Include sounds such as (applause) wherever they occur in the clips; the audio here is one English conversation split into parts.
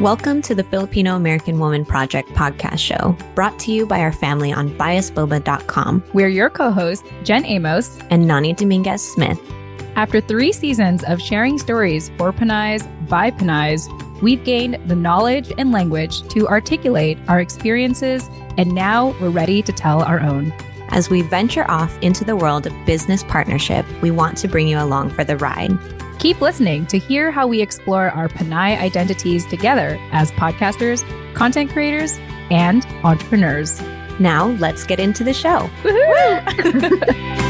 Welcome to the Filipino American Woman Project podcast show, brought to you by our family on biasboba.com. We're your co hosts, Jen Amos and Nani Dominguez Smith. After three seasons of sharing stories for Pinays by Pinays, we've gained the knowledge and language to articulate our experiences, and now we're ready to tell our own. As we venture off into the world of business partnership, we want to bring you along for the ride. Keep listening to hear how we explore our Pinay identities together as podcasters, content creators, and entrepreneurs. Now, let's get into the show. (laughs) (laughs)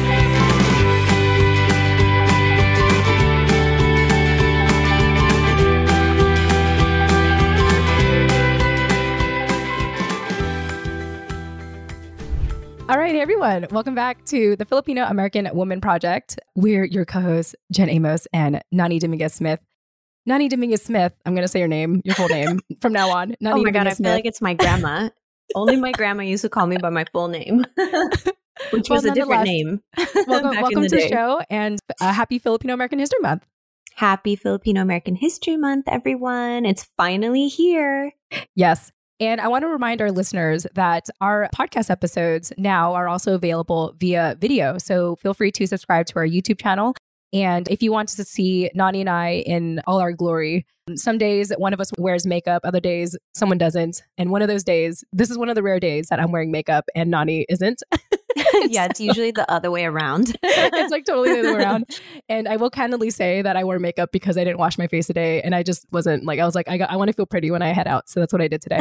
All right, everyone. Welcome back to the Filipino American Woman Project. We're your co hosts, Jen Amos and Nani Dominguez Smith. Nani Dominguez Smith, I'm going to say your name, your full name (laughs) from now on. Nani oh my Dominguez God, I Smith. feel like it's my grandma. (laughs) Only my grandma used to call me by my full name, (laughs) which well, was a different name. welcome, welcome the to day. the show and uh, happy Filipino American History Month. Happy Filipino American History Month, everyone. It's finally here. Yes. And I want to remind our listeners that our podcast episodes now are also available via video. So feel free to subscribe to our YouTube channel. And if you want to see Nani and I in all our glory, some days one of us wears makeup, other days someone doesn't. And one of those days, this is one of the rare days that I'm wearing makeup and Nani isn't. (laughs) (laughs) yeah, it's usually the other way around. (laughs) it's like totally the other way around. (laughs) And I will candidly say that I wore makeup because I didn't wash my face today, and I just wasn't like I was like I got, I want to feel pretty when I head out, so that's what I did today.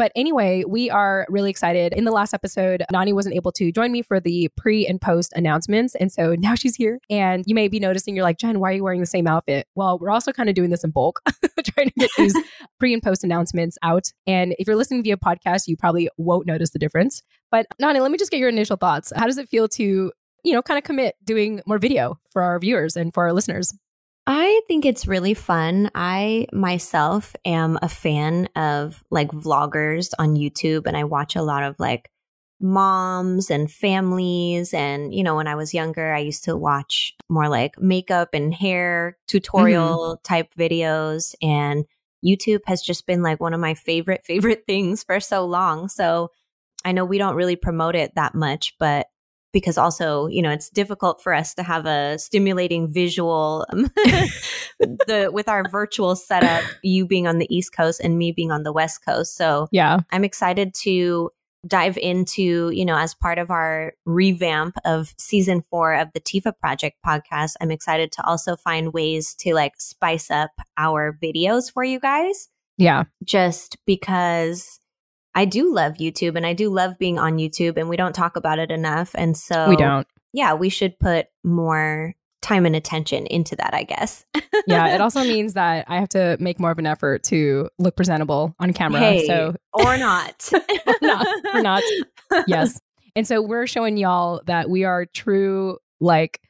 But anyway, we are really excited. In the last episode, Nani wasn't able to join me for the pre and post announcements. And so now she's here. And you may be noticing, you're like, Jen, why are you wearing the same outfit? Well, we're also kind of doing this in bulk, trying to get these pre and post announcements out. And if you're listening via podcast, you probably won't notice the difference. But Nani, let me just get your initial thoughts. How does it feel to, you know, kind of commit doing more video for our viewers and for our listeners? I think it's really fun. I myself am a fan of like vloggers on YouTube and I watch a lot of like moms and families. And, you know, when I was younger, I used to watch more like makeup and hair tutorial mm-hmm. type videos. And YouTube has just been like one of my favorite, favorite things for so long. So I know we don't really promote it that much, but because also you know it's difficult for us to have a stimulating visual um, (laughs) the with our virtual setup you being on the east coast and me being on the west coast. So yeah. I'm excited to dive into you know as part of our revamp of season four of the TFAW project podcast i'm excited to also find ways to like spice up our videos for you guys. Yeah. Just because I do love YouTube and I do love being on YouTube and we don't talk about it enough. And so we don't. Yeah, we should put more time and attention into that, I guess. (laughs) yeah, it also means that I have to make more of an effort to look presentable on camera. Hey, so (laughs) (laughs) or not. or not. Or not. Yes. And so we're showing y'all that we are true like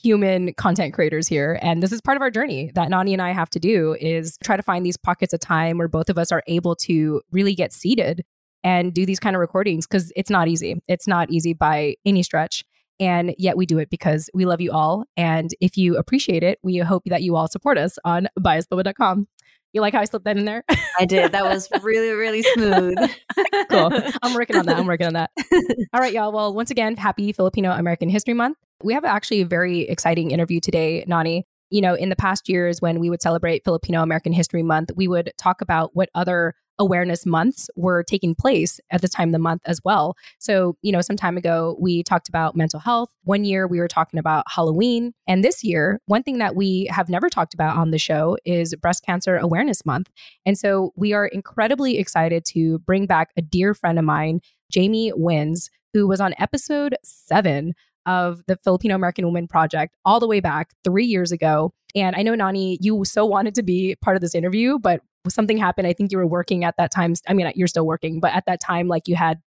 human content creators here and this is part of our journey that Nani and I have to do is try to find these pockets of time where both of us are able to really get seated and do these kind of recordings because it's not easy. It's not easy by any stretch. And yet we do it because we love you all. And if you appreciate it, we hope that you all support us on biasboba.com. You like how I slipped that in there? I did. That was really, really smooth. (laughs) cool. I'm working on that. I'm working on that. (laughs) All right, y'all. Well, once again, happy Filipino American History Month. We have actually a very exciting interview today, Nani. You know, in the past years when we would celebrate Filipino American History Month, we would talk about what other awareness months were taking place at the time of the month as well. So, you know, some time ago, we talked about mental health. One year, we were talking about Halloween. And this year, one thing that we have never talked about on the show is Breast Cancer Awareness Month. And so we are incredibly excited to bring back a dear friend of mine, Jaymee Wins, who was on episode seven of the Filipino American Woman Project all the way back three years ago. And I know, Nani, you so wanted to be part of this interview, but something happened. I think you were working at that time. I mean, you're still working, but at that time, like you had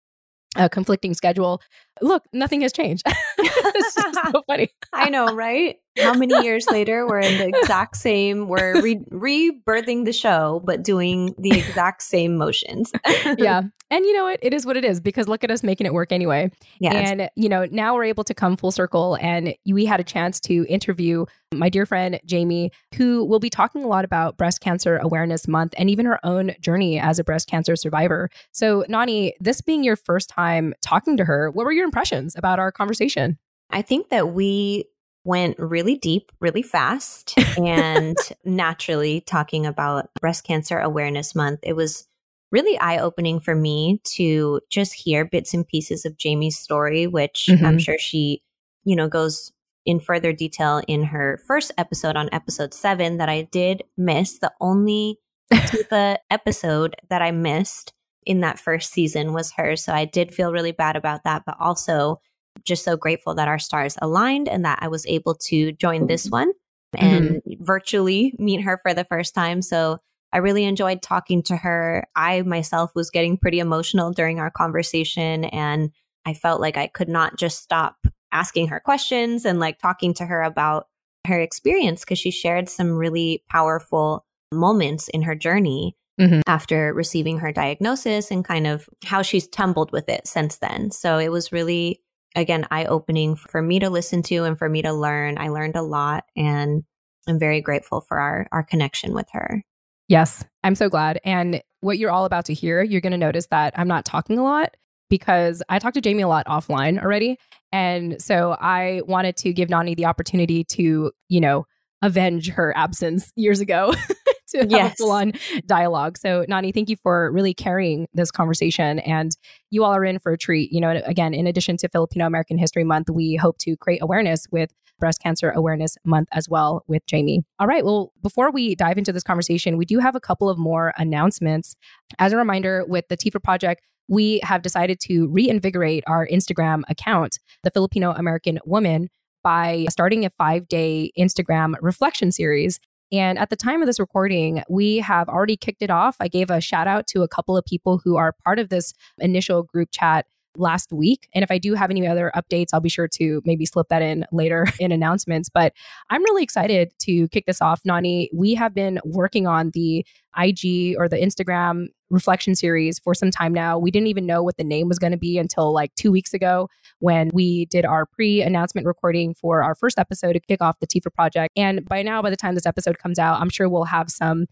a conflicting schedule. Look, nothing has changed. (laughs) it's just so (laughs) funny. I know, right? How many years later we're in the exact same we're re- rebirthing the show but doing the exact same motions. (laughs) Yeah. And you know what? It is what it is because look at us making it work anyway. Yes. and you know now we're able to come full circle and we had a chance to interview my dear friend jaymee who will be talking a lot about breast cancer awareness month and even her own journey as a breast cancer survivor. So nani this being your first time talking to her what were your impressions about our conversation? I think that we went really deep, really fast, and (laughs) naturally talking about Breast Cancer Awareness Month. It was really eye opening for me to just hear bits and pieces of Jaymee's story, which mm-hmm. I'm sure she, you know, goes in further detail in her first episode on episode seven that I did miss. The only (laughs) TFAW episode that I missed in that first season was hers. So I did feel really bad about that, but also just so grateful that our stars aligned and that I was able to join this one and mm-hmm. virtually meet her for the first time. So I really enjoyed talking to her. I myself was getting pretty emotional during our conversation and I felt like I could not just stop asking her questions and like talking to her about her experience because she shared some really powerful moments in her journey mm-hmm. after receiving her diagnosis and kind of how she's tumbled with it since then. So it was really again, eye opening for me to listen to and for me to learn. I learned a lot and I'm very grateful for our, our connection with her. Yes, I'm so glad. And what you're all about to hear, you're going to notice that I'm not talking a lot because I talked to Jaymee a lot offline already. And so I wanted to give Nani the opportunity to, you know, avenge her absence years ago. (laughs) to have yes. a full on dialogue. So, Nani, thank you for really carrying this conversation. And you all are in for a treat. You know, again, in addition to Filipino American History Month, we hope to create awareness with Breast Cancer Awareness Month as well with Jaymee. All right. Well, before we dive into this conversation, we do have a couple of more announcements. As a reminder, with the TFAW Project, we have decided to reinvigorate our Instagram account, the Filipino American Woman, by starting a five day Instagram reflection series. And at the time of this recording, we have already kicked it off. I gave a shout out to a couple of people who are part of this initial group chat last week. And if I do have any other updates, I'll be sure to maybe slip that in later (laughs) in announcements. But I'm really excited to kick this off, Nani. We have been working on the IG or the Instagram reflection series for some time now. We didn't even know what the name was going to be until like two weeks ago when we did our pre announcement recording for our first episode to kick off the TFAW project. And by now, by the time this episode comes out, I'm sure we'll have some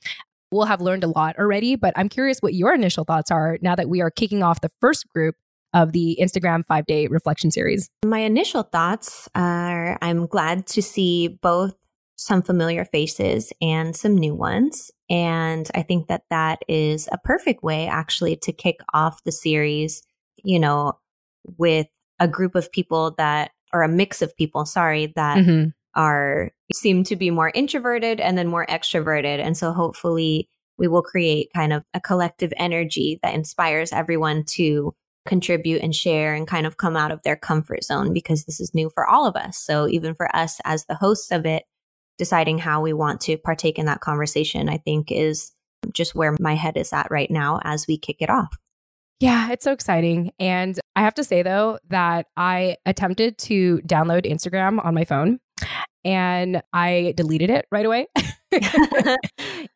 we'll have learned a lot already. But I'm curious what your initial thoughts are now that we are kicking off the first group of the Instagram five day reflection series. My initial thoughts are I'm glad to see both some familiar faces and some new ones. And I think that that is a perfect way actually to kick off the series, you know, with a group of people that, or a mix of people, sorry, that mm-hmm. are, seem to be more introverted and then more extroverted. And so hopefully we will create kind of a collective energy that inspires everyone to contribute and share and kind of come out of their comfort zone because this is new for all of us. So even for us as the hosts of it, deciding how we want to partake in that conversation, I think is just where my head is at right now as we kick it off. Yeah, it's so exciting. And I have to say, though, that I attempted to download Instagram on my phone and I deleted it right away. (laughs) (laughs)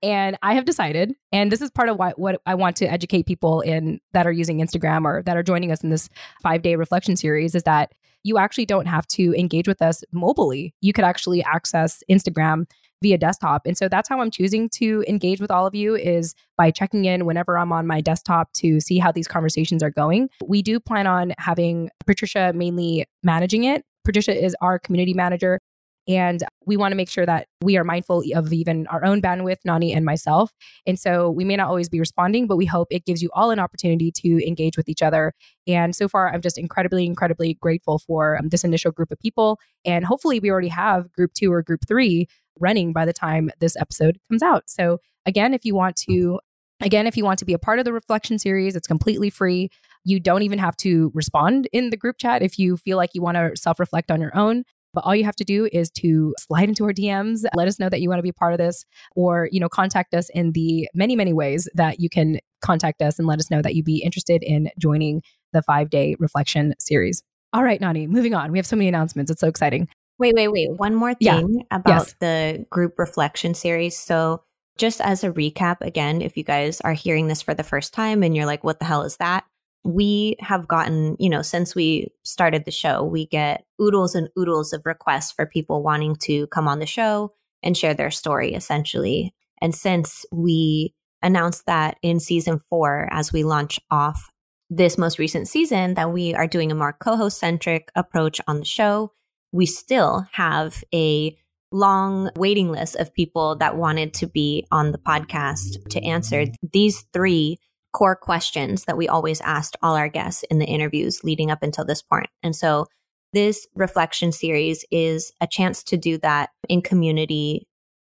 and I have decided, and this is part of what, what I want to educate people in that are using Instagram or that are joining us in this five day reflection series, is that you actually don't have to engage with us mobilely. You could actually access Instagram via desktop. And so that's how I'm choosing to engage with all of you is by checking in whenever I'm on my desktop to see how these conversations are going. We do plan on having Patricia mainly managing it. Patricia is our community manager. And we want to make sure that we are mindful of even our own bandwidth, Nani and myself. And so we may not always be responding, but we hope it gives you all an opportunity to engage with each other. And so far, I'm just incredibly, incredibly grateful for um, this initial group of people. And hopefully, we already have group two or group three running by the time this episode comes out. So, again, if you want to Again, if you want to be a part of the reflection series, it's completely free. You don't even have to respond in the group chat if you feel like you want to self reflect on your own. But all you have to do is to slide into our DMs, let us know that you want to be part of this, or, you know, contact us in the many, many ways that you can contact us and let us know that you'd be interested in joining the five day reflection series. All right, Nani, moving on. We have so many announcements. It's so exciting. Wait, wait, wait. One more Yeah. thing about Yes. the group reflection series. So, just as a recap, again, if you guys are hearing this for the first time and you're like, what the hell is that? We have gotten, you know, since we started the show, we get oodles and oodles of requests for people wanting to come on the show and share their story, essentially. And since we announced that in season four, as we launch off this most recent season, that we are doing a more co host centric approach on the show, we still have a long waiting list of people that wanted to be on the podcast to answer these three core questions that we always asked all our guests in the interviews leading up until this point. And so this reflection series is a chance to do that in community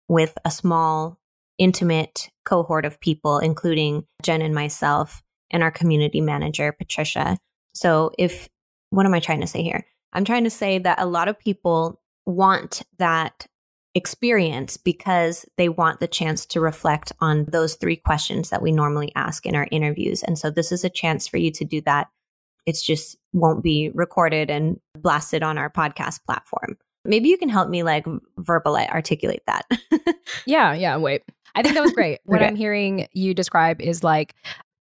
with a small, intimate cohort of people, including Jen and myself and our community manager, Patricia. So if, what am I trying to say here? I'm trying to say that a lot of people want that experience because they want the chance to reflect on those three questions that we normally ask in our interviews. And so this is a chance for you to do that. It's just won't be recorded and blasted on our podcast platform. Maybe you can help me like verbal articulate that. (laughs) Yeah, yeah, wait. I think that was great. what Okay. I'm hearing you describe is like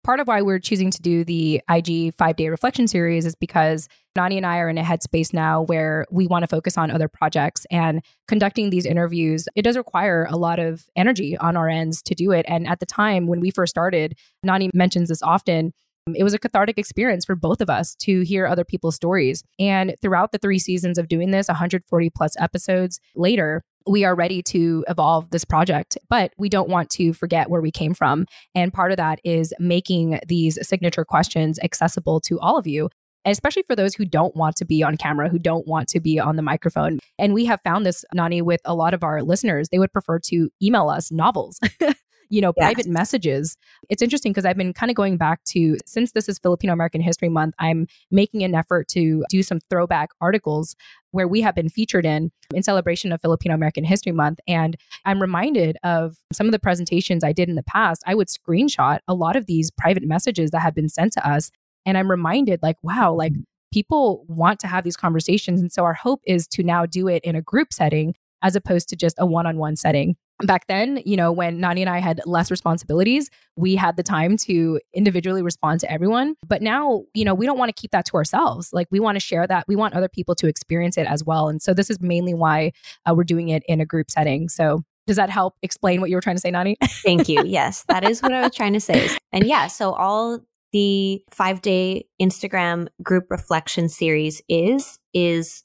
part of why we're choosing to do the IG five day reflection series is because Nani and I are in a headspace now where we want to focus on other projects and conducting these interviews. It does require a lot of energy on our ends to do it. And at the time when we first started, Nani mentions this often. It was a cathartic experience for both of us to hear other people's stories. And throughout the three seasons of doing this, 140 plus episodes later, we are ready to evolve this project, but we don't want to forget where we came from. And part of that is making these signature questions accessible to all of you. Especially for those who don't want to be on camera, who don't want to be on the microphone. And we have found this, Nani, with a lot of our listeners. They would prefer to email us novels, (laughs) you know, Yes. private messages. It's interesting because I've been kind of going back to, since this is Filipino American History Month, I'm making an effort to do some throwback articles where we have been featured in in celebration of Filipino American History Month. And I'm reminded of some of the presentations I did in the past. I would screenshot a lot of these private messages that have been sent to us. And I'm reminded, like, wow, like mm. people want to have these conversations. And so our hope is to now do it in a group setting as opposed to just a one on one setting. Back then, you know, when Nani and I had less responsibilities, we had the time to individually respond to everyone. But now, you know, we don't want to keep that to ourselves. Like, we want to share that. We want other people to experience it as well. And so, this is mainly why uh, we're doing it in a group setting. So, does that help explain what you were trying to say, Nani? (laughs) Thank you. Yes, that is what I was trying to say. And yeah, so all the five day Instagram group reflection series is, is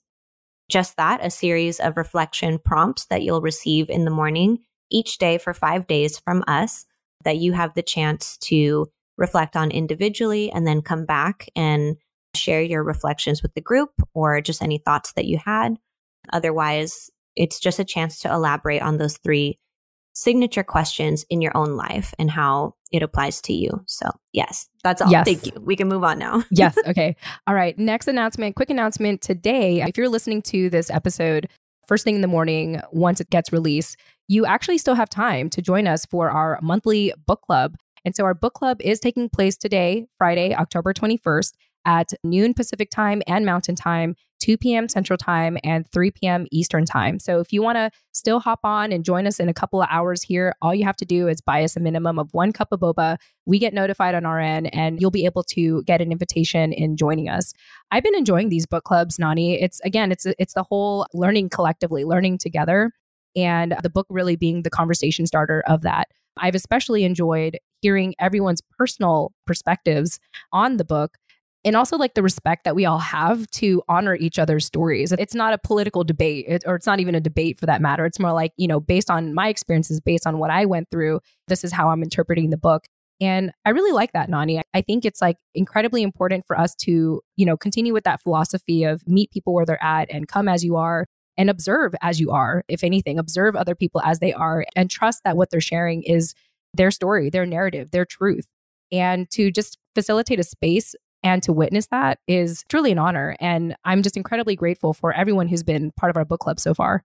just that a series of reflection prompts that you'll receive in the morning each day for five days from us that you have the chance to reflect on individually and then come back and share your reflections with the group or just any thoughts that you had. Otherwise, it's just a chance to elaborate on those three signature questions in your own life and how it applies to you. So, yes, that's all. Yes. Thank you. We can move on now. (laughs) yes. (laughs) Okay. All right. Next announcement, quick announcement today. If you're listening to this episode first thing in the morning, once it gets released, you actually still have time to join us for our monthly book club. And so our book club is taking place today, Friday, October 21st at noon Pacific time and Mountain time, 2 p.m. Central time, and 3 p.m. Eastern time. So if you want to still hop on and join us in a couple of hours here, all you have to do is buy us a minimum of one cup of boba. We get notified on our end, and you'll be able to get an invitation in joining us. I've been enjoying these book clubs, Nani. It's again, it's it's the whole learning collectively, learning together, and the book really being the conversation starter of that. I've especially enjoyed hearing everyone's personal perspectives on the book and also like the respect that we all have to honor each other's stories. It's not a political debate, or it's not even a debate for that matter. It's more like, you know, based on my experiences, based on what I went through, this is how I'm interpreting the book. And I really like that, Nani. I think it's like incredibly important for us to, you know, continue with that philosophy of meet people where they're at and come as you are and observe as you are. If anything, observe other people as they are and trust that what they're sharing is their story, their narrative, their truth. And to just facilitate a space and to witness that is truly an honor. And I'm just incredibly grateful for everyone who's been part of our book club so far.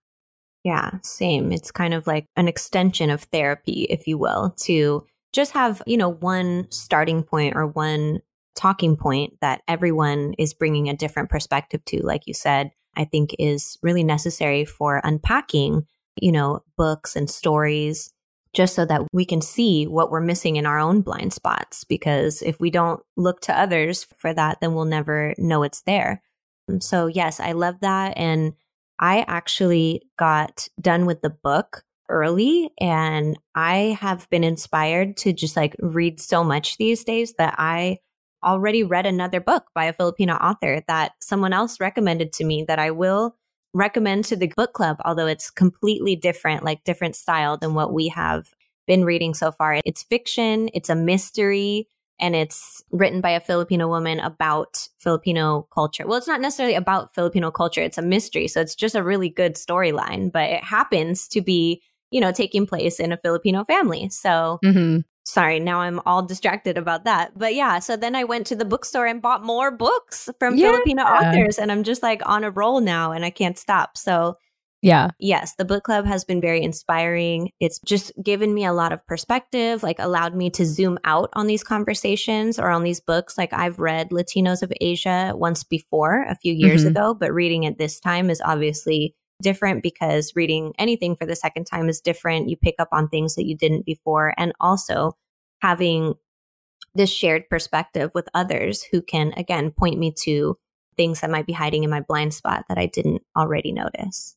Yeah, same. It's kind of like an extension of therapy, if you will, to just have, you know, one starting point or one talking point that everyone is bringing a different perspective to. Like you said, I think is really necessary for unpacking, you know, books and stories just so that we can see what we're missing in our own blind spots. Because if we don't look to others for that, then we'll never know it's there. So, yes, I love that. And I actually got done with the book early and I have been inspired to just like read so much these days that I already read another book by a Filipino author that someone else recommended to me that I will recommend to the book club, although it's completely different, like different style than what we have been reading so far. It's fiction, it's a mystery, and it's written by a Filipino woman about Filipino culture. Well, it's not necessarily about Filipino culture, it's a mystery. So it's just a really good storyline, but it happens to be, you know, taking place in a Filipino family. So mm-hmm sorry, now I'm all distracted about that. But yeah, so then I went to the bookstore and bought more books from yeah. Filipino authors and I'm just like on a roll now and I can't stop. So yeah. Yes, the book club has been very inspiring. It's just given me a lot of perspective, like allowed me to zoom out on these conversations or on these books. Like I've read Latinos of Asia once before a few years mm-hmm. ago, but reading it this time is obviously different because reading anything for the second time is different. You pick up on things that you didn't before. And also having this shared perspective with others who can, again, point me to things that might be hiding in my blind spot that I didn't already notice.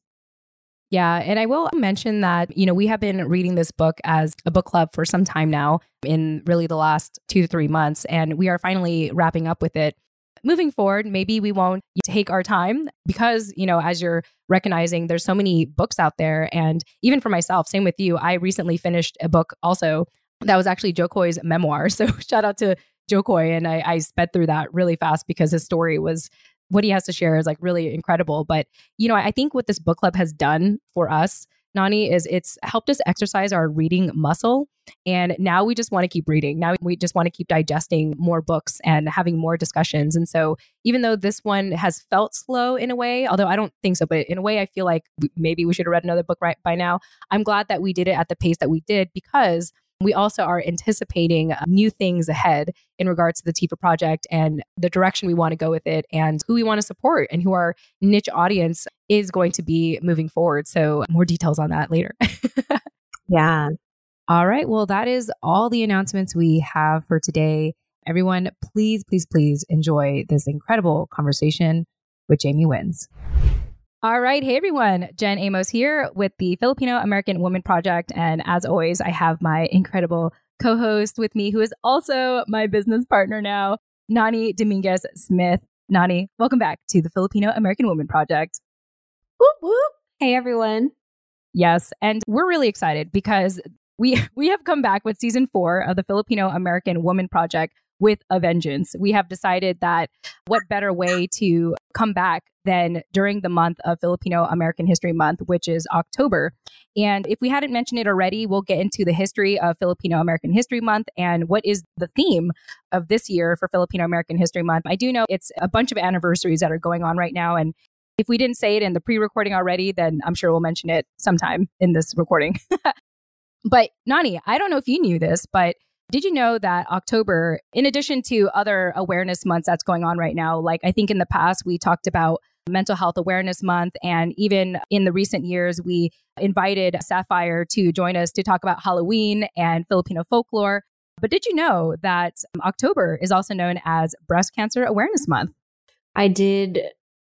Yeah. And I will mention that, you know, we have been reading this book as a book club for some time now, in really the last two to three months. And we are finally wrapping up with it moving forward, maybe we won't take our time because, you know, as you're recognizing, there's so many books out there. And even for myself, same with you, I recently finished a book also that was actually Jo Koy's memoir. (laughs) So shout out to Jo Koy. And I, I sped through that really fast because his story was what he has to share is like really incredible. But, you know, I think what this book club has done for us Nani, is it's helped us exercise our reading muscle. And now we just want to keep reading. Now we just want to keep digesting more books and having more discussions. And so, even though this one has felt slow in a way, although I don't think so, but in a way, I feel like maybe we should have read another book right by now. I'm glad that we did it at the pace that we did because we also are anticipating uh, new things ahead in regards to the TFAW project and the direction we want to go with it and who we want to support and who our niche audience is going to be moving forward. So, more details on that later. (laughs) yeah. All right. Well, that is all the announcements we have for today. Everyone, please, please, please enjoy this incredible conversation with Jaymee Wins. All right. Hey, everyone. Jen Amos here with the Filipino American Woman Project. And as always, I have my incredible co host with me, who is also my business partner now, Nani Dominguez Smith. Nani, welcome back to the Filipino American Woman Project. Whoop, whoop. Hey, everyone. Yes. And we're really excited because we, (laughs) we have come back with season four of the Filipino American Woman Project with a vengeance. We have decided that what better way to come back than during the month of Filipino American History Month, which is October. And if we hadn't mentioned it already, we'll get into the history of Filipino American History Month and what is the theme of this year for Filipino American History Month. I do know it's a bunch of anniversaries that are going on right now. And if we didn't say it in the pre recording already, then I'm sure we'll mention it sometime in this recording. (laughs) but Nani, I don't know if you knew this, but did you know that October, in addition to other awareness months that's going on right now, like I think in the past we talked about Mental Health Awareness Month, and even in the recent years, we invited Sapphire to join us to talk about Halloween and Filipino folklore. But did you know that October is also known as Breast Cancer Awareness Month? I did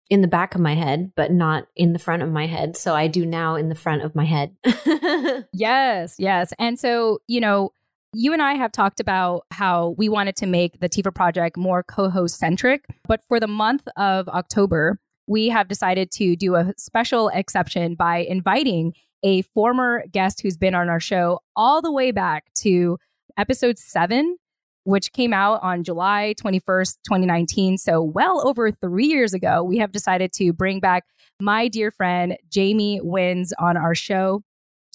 in the back of my head, but not in the front of my head. So I do now in the front of my head. (laughs) yes, yes. And so, you know, you and I have talked about how we wanted to make the TFAW project more co host centric. But for the month of October, we have decided to do a special exception by inviting a former guest who's been on our show all the way back to episode seven, which came out on July 21st, 2019. So, well over three years ago, we have decided to bring back my dear friend, Jaymee Wins, on our show.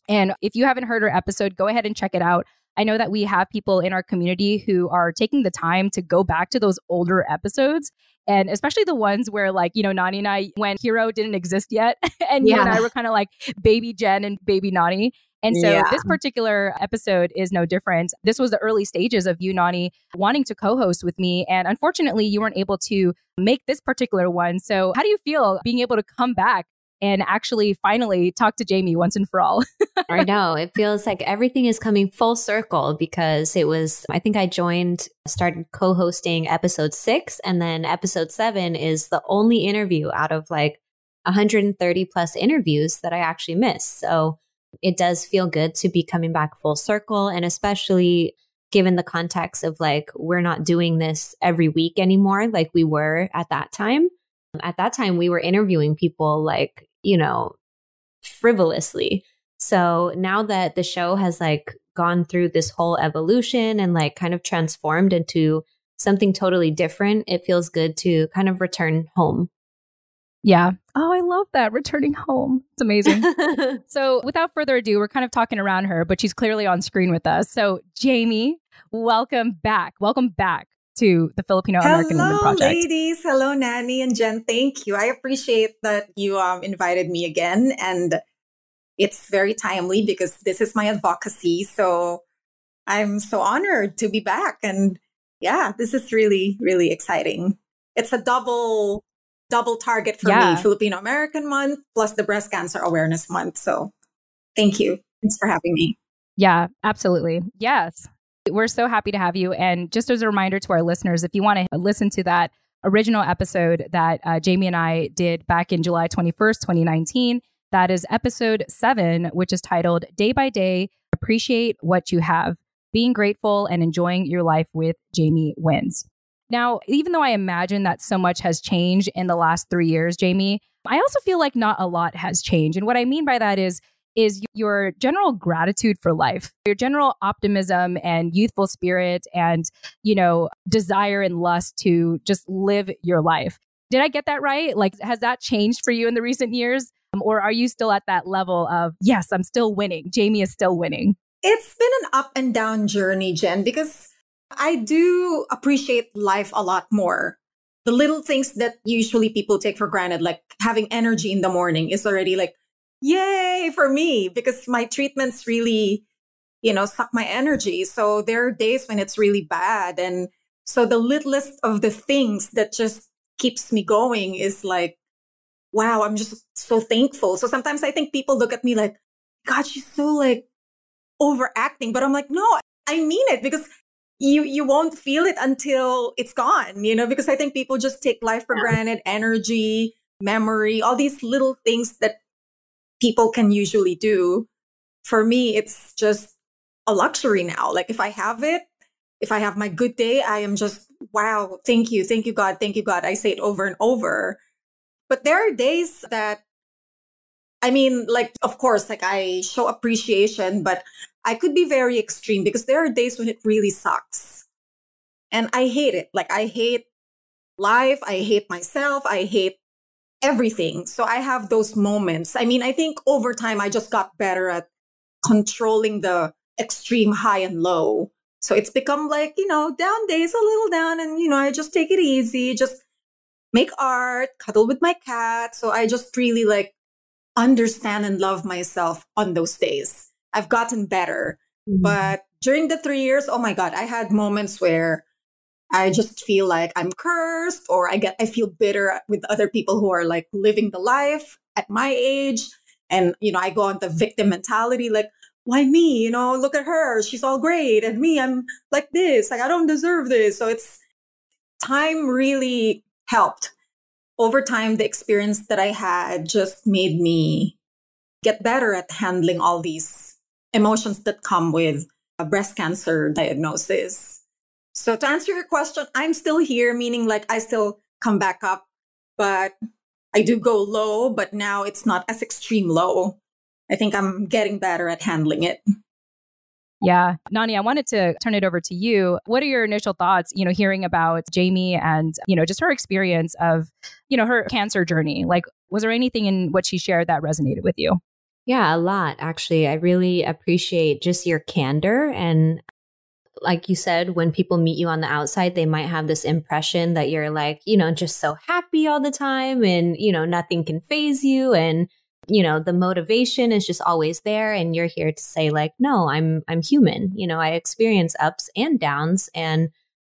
And if you haven't heard her episode, go ahead and check it out. I know that we have people in our community who are taking the time to go back to those older episodes. And especially the ones where, like, you know, Nani and I, when Hero didn't exist yet, (laughs) and yeah. you and I were kind of like baby Jen and baby Nani. And so yeah. this particular episode is no different. This was the early stages of you, Nani, wanting to co host with me. And unfortunately, you weren't able to make this particular one. So, how do you feel being able to come back and actually finally talk to Jaymee once and for all. (laughs) I know. It feels like everything is coming full circle because it was, I think I joined, started co hosting episode six, and then episode seven is the only interview out of like 130 plus interviews that I actually missed. So it does feel good to be coming back full circle. And especially given the context of like, we're not doing this every week anymore, like we were at that time. At that time, we were interviewing people like you know, frivolously. So now that the show has like gone through this whole evolution and like kind of transformed into something totally different, it feels good to kind of return home. Yeah. Oh, I love that. Returning home. It's amazing. (laughs) so, without further ado, we're kind of talking around her, but she's clearly on screen with us. So, Jaymee, welcome back. Welcome back to the Filipino American Women Project. Hello, ladies. Hello, Nani and Jen. Thank you. I appreciate that you um, invited me again. And it's very timely because this is my advocacy. So I'm so honored to be back. And yeah, this is really, really exciting. It's a double double target for yeah. me filipino american month plus the breast cancer awareness month so thank you thanks for having me yeah absolutely yes we're so happy to have you. And just as a reminder to our listeners, if you want to listen to that original episode that uh, Jaymee and I did back in July 21st, 2019, that is episode seven, which is titled Day by Day Appreciate What You Have, Being Grateful and Enjoying Your Life with Jaymee Wins. Now, even though I imagine that so much has changed in the last three years, Jaymee, I also feel like not a lot has changed. And what I mean by that is is your general gratitude for life, your general optimism and youthful spirit and, you know, desire and lust to just live your life. Did I get that right? Like, has that changed for you in the recent years? Um, or are you still at that level of, yes, I'm still winning? Jaymee is still winning. It's been an up and down journey, Jen, because I do appreciate life a lot more. The little things that usually people take for granted, like having energy in the morning, is already like, yay for me because my treatments really, you know, suck my energy. So there are days when it's really bad. And so the littlest of the things that just keeps me going is like, wow, I'm just so thankful. So sometimes I think people look at me like, God, she's so like overacting. But I'm like, no, I mean it because you you won't feel it until it's gone, you know, because I think people just take life for granted, energy, memory, all these little things that people can usually do. For me, it's just a luxury now. Like if I have it, if I have my good day, I am just, wow, thank you, thank you, God, thank you, God. I say it over and over. But there are days that, I mean, like, of course, like I show appreciation, but I could be very extreme because there are days when it really sucks. And I hate it. Like, I hate life. I hate myself. I hate everything. So I have those moments. I mean, I think over time I just got better at controlling the extreme high and low. So it's become like, you know, down days, a little down, and, you know, I just take it easy, just make art, cuddle with my cat. So I just really like understand and love myself on those days. I've gotten better. Mm-hmm. But during the three years, oh my God, I had moments where I just feel like I'm cursed or I get I feel bitter with other people who are like living the life at my age. And you know I go on the victim mentality like why me? You know look at her. She's all great. And me I'm like this. Like I don't deserve this. So it's time really helped. Over time the experience that I had just made me get better at handling all these emotions that come with a breast cancer diagnosis so to answer your question, I'm still here, meaning like I still come back up, but I do go low, but now it's not as extreme low. I think I'm getting better at handling it. Yeah. Nani, I wanted to turn it over to you. What are your initial thoughts, you know, hearing about Jaymee and, you know, just her experience of, you know, her cancer journey? Like, was there anything in what she shared that resonated with you? Yeah, a lot, actually. I really appreciate just your candor and like you said, when people meet you on the outside, they might have this impression that you're like, you know, just so happy all the time and, you know, nothing can phase you. And, you know, the motivation is just always there. And you're here to say, like, no, I'm, I'm human. You know, I experience ups and downs. And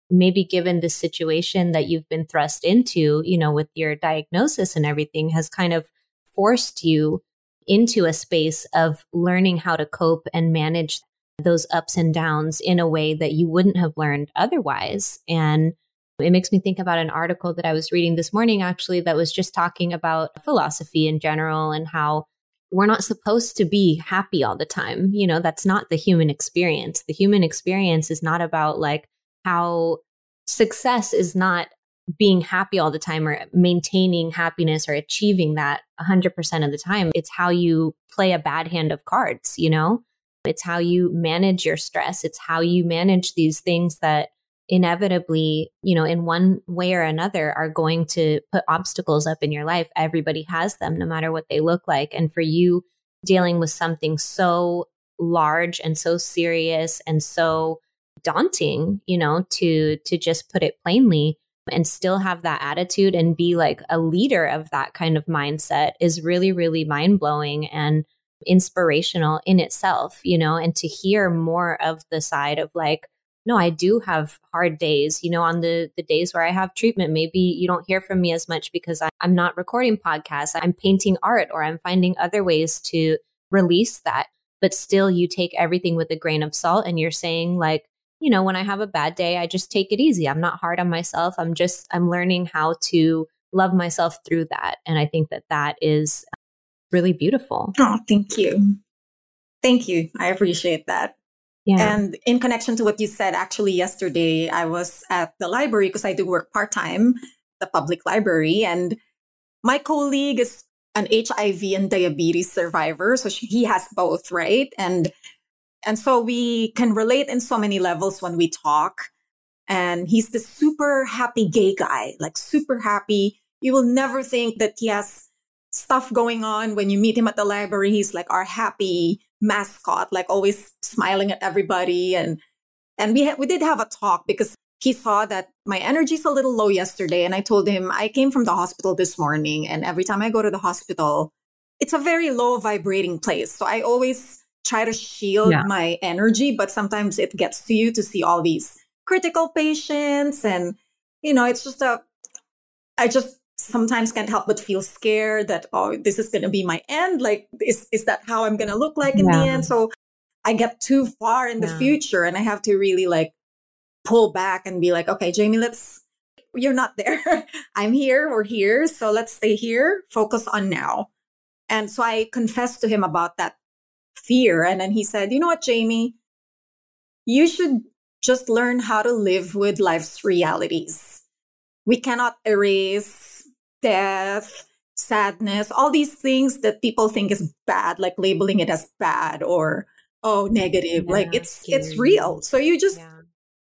maybe given the situation that you've been thrust into, you know, with your diagnosis and everything has kind of forced you into a space of learning how to cope and manage those ups and downs in a way that you wouldn't have learned otherwise. And it makes me think about an article that I was reading this morning, actually, that was just talking about philosophy in general and how we're not supposed to be happy all the time. You know, that's not the human experience. The human experience is not about like how success is not being happy all the time or maintaining happiness or achieving that 100% of the time. It's how you play a bad hand of cards, you know? It's how you manage your stress. It's how you manage these things that inevitably, you know, in one way or another are going to put obstacles up in your life. Everybody has them, no matter what they look like. And for you dealing with something so large and so serious and so daunting, you know, to to just put it plainly and still have that attitude and be like a leader of that kind of mindset is really really mind-blowing and inspirational in itself, you know, and to hear more of the side of like no, I do have hard days. You know, on the the days where I have treatment, maybe you don't hear from me as much because I, I'm not recording podcasts. I'm painting art or I'm finding other ways to release that. But still, you take everything with a grain of salt and you're saying, like, you know, when I have a bad day, I just take it easy. I'm not hard on myself. I'm just, I'm learning how to love myself through that. And I think that that is really beautiful. Oh, thank you. Thank you. I appreciate that. Yeah. And in connection to what you said, actually, yesterday I was at the library because I do work part time, the public library, and my colleague is an HIV and diabetes survivor, so she, he has both, right? And and so we can relate in so many levels when we talk. And he's the super happy gay guy, like super happy. You will never think that he has stuff going on when you meet him at the library. He's like our happy mascot, like always smiling at everybody. And and we ha- we did have a talk because he saw that my energy's a little low yesterday, and I told him I came from the hospital this morning, and every time I go to the hospital, it's a very low vibrating place. So I always try to shield yeah. my energy, but sometimes it gets to you to see all these critical patients, and you know, it's just a I just sometimes can't help but feel scared that oh this is going to be my end like is is that how i'm going to look like in yeah. the end? So i get too far in the future and i have to really like pull back and be like okay jaymee let's you're not there. (laughs) I'm here we're here so let's stay here focus on now. And so i confessed to him about that fear and then he said you know what jaymee? You should just learn how to live with life's realities. We cannot erase death, sadness, all these things that people think is bad, like labeling it as bad or oh negative. Yeah, like it's scary. it's real. So you just yeah.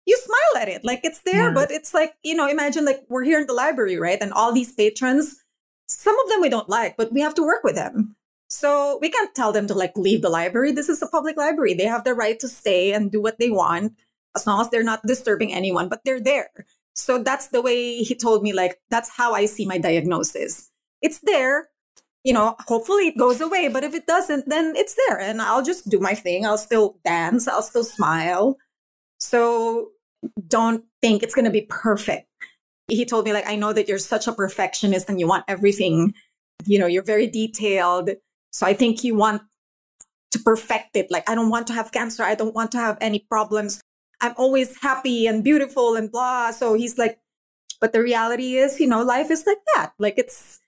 you smile at it. Like it's there, yeah. but it's like, you know, imagine like we're here in the library, right? And all these patrons, some of them we don't like, but we have to work with them. So we can't tell them to like leave the library. This is a public library. They have the right to stay and do what they want as long as they're not disturbing anyone, but they're there. So that's the way he told me, like, that's how I see my diagnosis. It's there. You know, hopefully it goes away, but if it doesn't, then it's there and I'll just do my thing. I'll still dance, I'll still smile. So don't think it's going to be perfect. He told me, like, I know that you're such a perfectionist and you want everything, you know, you're very detailed. So I think you want to perfect it. Like, I don't want to have cancer. I don't want to have any problems. I'm always happy and beautiful and blah. So he's like, but the reality is, you know, life is like that. Like it's,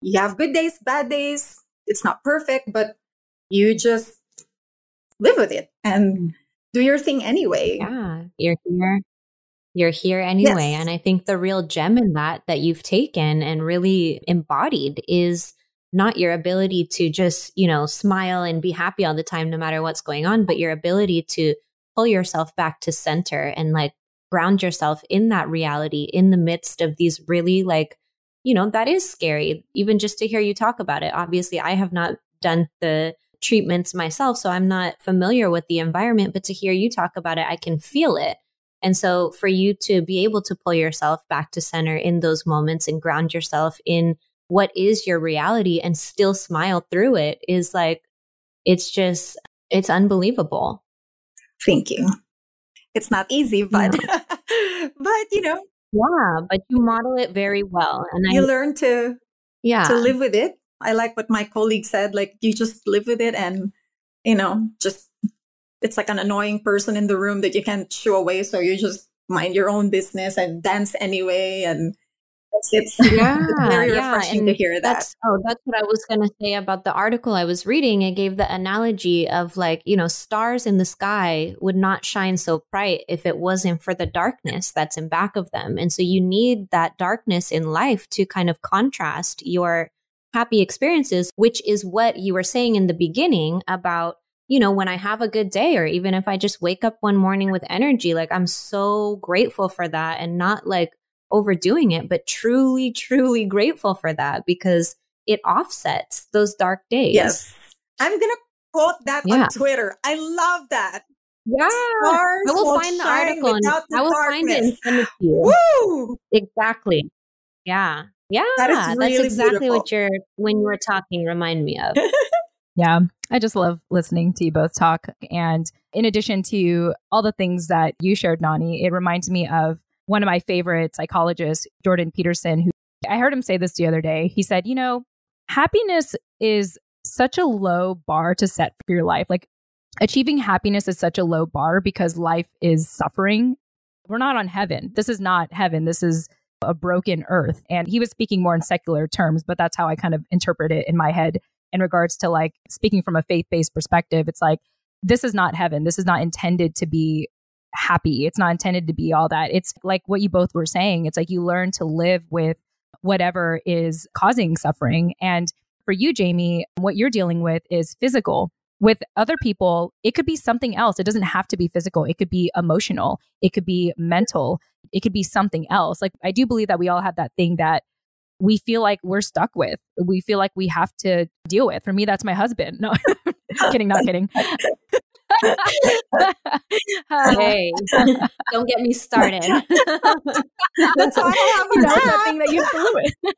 you have good days, bad days. It's not perfect, but you just live with it and do your thing anyway. Yeah. You're here. You're here anyway. Yes. And I think the real gem in that that you've taken and really embodied is not your ability to just, you know, smile and be happy all the time, no matter what's going on, but your ability to pull yourself back to center and like ground yourself in that reality in the midst of these really like you know that is scary even just to hear you talk about it. Obviously i have not done the treatments myself so i'm not familiar with the environment but to hear you talk about it i can feel it. And so for you to be able to pull yourself back to center in those moments and ground yourself in what is your reality and still smile through it is like it's just it's unbelievable Thank you. It's not easy, (laughs) but but you know, yeah, but you model it very well, and you I learn to yeah to live with it. I like what my colleague said. Like you just live with it, and you know, just it's like an annoying person in the room that you can't shoo away. So you just mind your own business and dance anyway, and it's, (laughs) yeah, very yeah, refreshing to hear that. That's oh, that's what I was gonna say about the article I was reading. It gave the analogy of like you know stars in the sky would not shine so bright if it wasn't for the darkness that's in back of them, and so you need that darkness in life to kind of contrast your happy experiences, which is what you were saying in the beginning about you know, when I have a good day, or even if I just wake up one morning with energy, like I'm so grateful for that and not like overdoing it, but truly, truly grateful for that because it offsets those dark days. Yes. I'm going to quote that Yeah. on Twitter. I love that. Yeah. Stars I will will find the article and the I will find it and send it to you. Woo! Exactly. Yeah. Yeah. That is That's exactly beautiful. what you're, when you were talking, remind me of. (laughs) Yeah, I just love listening to you both talk. And in addition to all the things that you shared, Nani, it reminds me of one of my favorite psychologists, Jordan Peterson, who I heard him say this the other day. He said, You know, happiness is such a low bar to set for your life. Like achieving happiness is such a low bar because life is suffering. We're not on heaven. This is not heaven. This is a broken earth. And he was speaking more in secular terms, but that's how I kind of interpret it in my head in regards to like speaking from a faith based perspective. It's like, this is not heaven. This is not intended to be happy. It's not intended to be all that. It's like what you both were saying. It's like you learn to live with whatever is causing suffering. And for you, Jaymee, what you're dealing with is physical. With other people, it could be something else. It doesn't have to be physical. It could be emotional. It could be mental. It could be something else. Like, I do believe that we all have that thing that we feel like we're stuck with. We feel like we have to deal with. For me, that's my husband. No, (laughs) kidding, not kidding. (laughs) Hey, don't get me started. (laughs) That's why I have you know, that thing that you have to live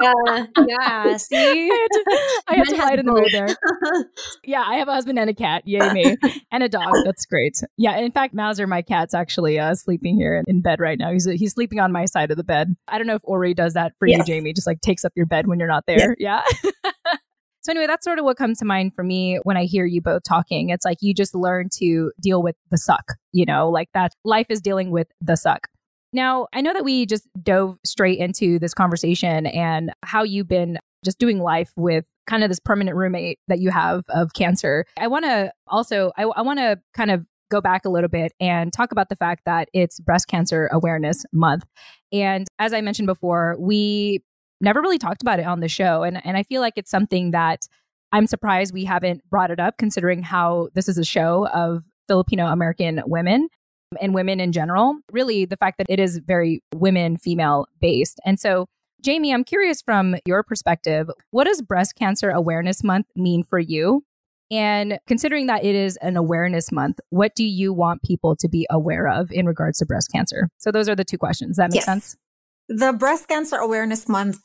yeah, yeah. See, I had to, I had to Men have the mood there. (laughs) Yeah, I have a husband and a cat. Yay me. and a dog. (laughs) That's great. Yeah. In fact, Mauser, my cat's actually uh, sleeping here in, in bed right now. He's he's sleeping on my side of the bed. I don't know if Ori does that for you, Jaymee. Just like takes up your bed when you're not there. Yeah. So anyway, that's sort of what comes to mind for me when I hear you both talking. It's like you just learn to deal with the suck. You know, like that. Life is dealing with the suck. Now, I know that we just dove straight into this conversation and how you've been just doing life with kind of this permanent roommate that you have of cancer. I want to also, I, I want to kind of go back a little bit and talk about the fact that it's Breast Cancer Awareness Month. And as I mentioned before, we never really talked about it on the show. And, and I feel like it's something that I'm surprised we haven't brought it up, considering how this is a show of Filipino American women and women in general. Really, the fact that it is very women, female based. And so, Jaymee, I'm curious from your perspective, what does Breast Cancer Awareness Month mean for you? And considering that it is an awareness month, what do you want people to be aware of in regards to breast cancer? So, those are the two questions. Does that make Yes. sense? The Breast Cancer Awareness Month,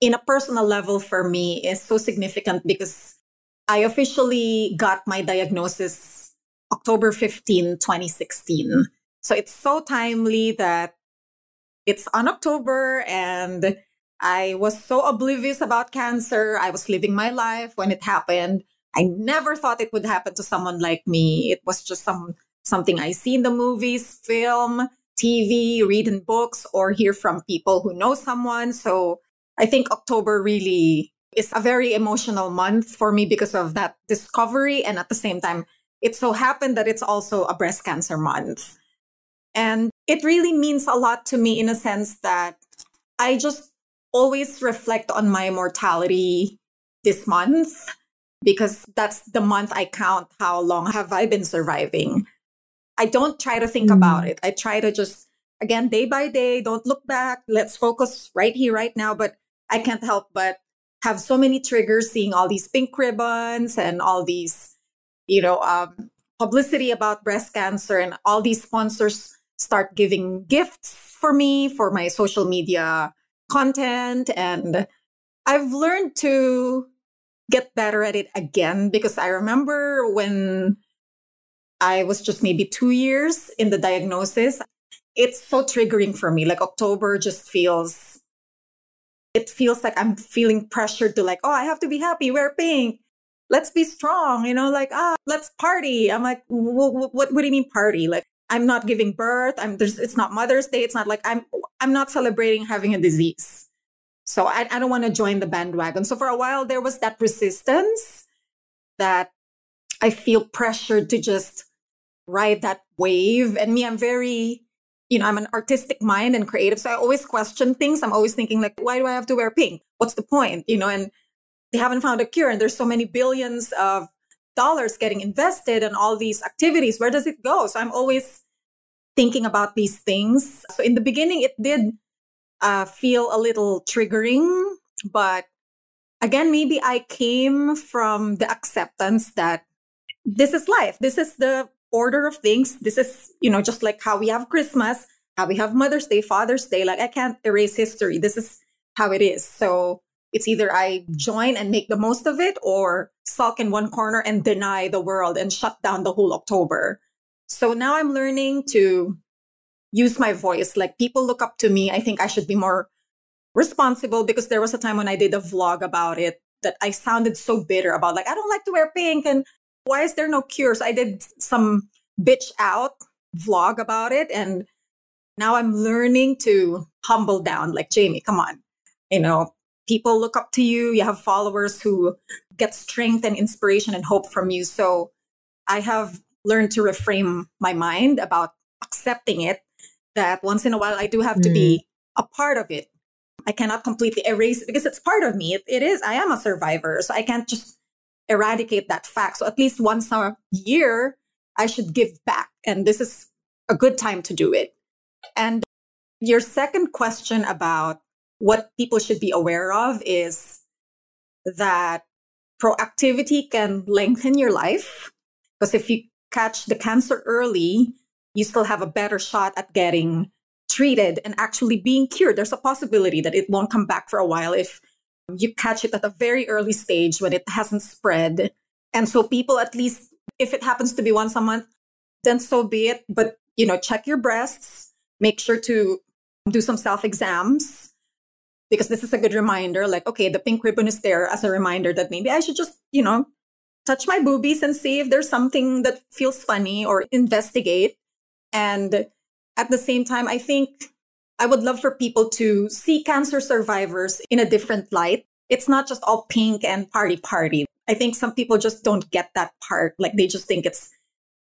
in a personal level for me, is so significant because I officially got my diagnosis October 15, 2016. So it's so timely that it's on October and I was so oblivious about cancer. I was living my life when it happened. I never thought it would happen to someone like me. It was just some something I see in the movies, film, TV, read in books, or hear from people who know someone. So I think October really is a very emotional month for me because of that discovery. And at the same time, it so happened that it's also a breast cancer month. And it really means a lot to me in a sense that I just always reflect on my mortality this month because that's the month I count how long have I been surviving. I don't try to think Mm. about it. I try to just again day by day, don't look back. Let's focus right here right now, but I can't help but have so many triggers seeing all these pink ribbons and all these you know um, publicity about breast cancer and all these sponsors start giving gifts for me for my social media content and i've learned to get better at it again because i remember when i was just maybe two years in the diagnosis it's so triggering for me. Like October just feels, it feels like I'm feeling pressured to like, oh, I have to be happy, wear pink. Let's be strong, you know, like, ah, let's party. I'm like, what, what, do you mean party? Like, I'm not giving birth. I'm there's, it's not Mother's Day. It's not like I'm, I'm not celebrating having a disease. So I, I don't want to join the bandwagon. So for a while, there was that resistance that I feel pressured to just ride that wave. And me, I'm very, you know, I'm an artistic mind and creative. So I always question things. I'm always thinking like, why do I have to wear pink? What's the point? You know, and they haven't found a cure. And there's so many billions of dollars getting invested in all these activities. Where does it go? So I'm always thinking about these things. So in the beginning, it did uh, feel a little triggering, but again, maybe I came from the acceptance that this is life. This is the order of things. This is, you know, just like how we have Christmas, how we have Mother's Day, Father's Day. Like I can't erase history. This is how it is. So it's either I join and make the most of it or sulk in one corner and deny the world and shut down the whole October. So now I'm learning to use my voice. Like people look up to me. I think I should be more responsible because there was a time when I did a vlog about it that I sounded so bitter about like I don't like to wear pink and why is there no cures? I did some bitch out vlog about it and now I'm learning to humble down like Jaymee, come on. You know, people look up to you, you have followers who get strength and inspiration and hope from you. So I have learned to reframe my mind about accepting it that once in a while I do have mm. to be mm. a part of it. I cannot completely erase it because it's part of me. It, it is. I am a survivor. So I can't just eradicate that fact. So at least once a year, I should give back. And this is a good time to do it. And your second question about what people should be aware of is that proactivity can lengthen your life. Because if you catch the cancer early, you still have a better shot at getting treated and actually being cured. There's a possibility that it won't come back for a while if you catch it at a very early stage when it hasn't spread. And so people at least if it happens to be once a month, then so be it. But you know, check your breasts, make sure to do some self-exams because this is a good reminder like okay the pink ribbon is there as a reminder that maybe i should just you know touch my boobies and see if there's something that feels funny or investigate and at the same time, I think I would love for people to see cancer survivors in a different light. It's not just all pink and party party. I think some people just don't get that part. Like they just think it's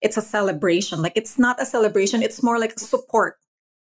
it's a celebration. Like it's not a celebration, it's more like support.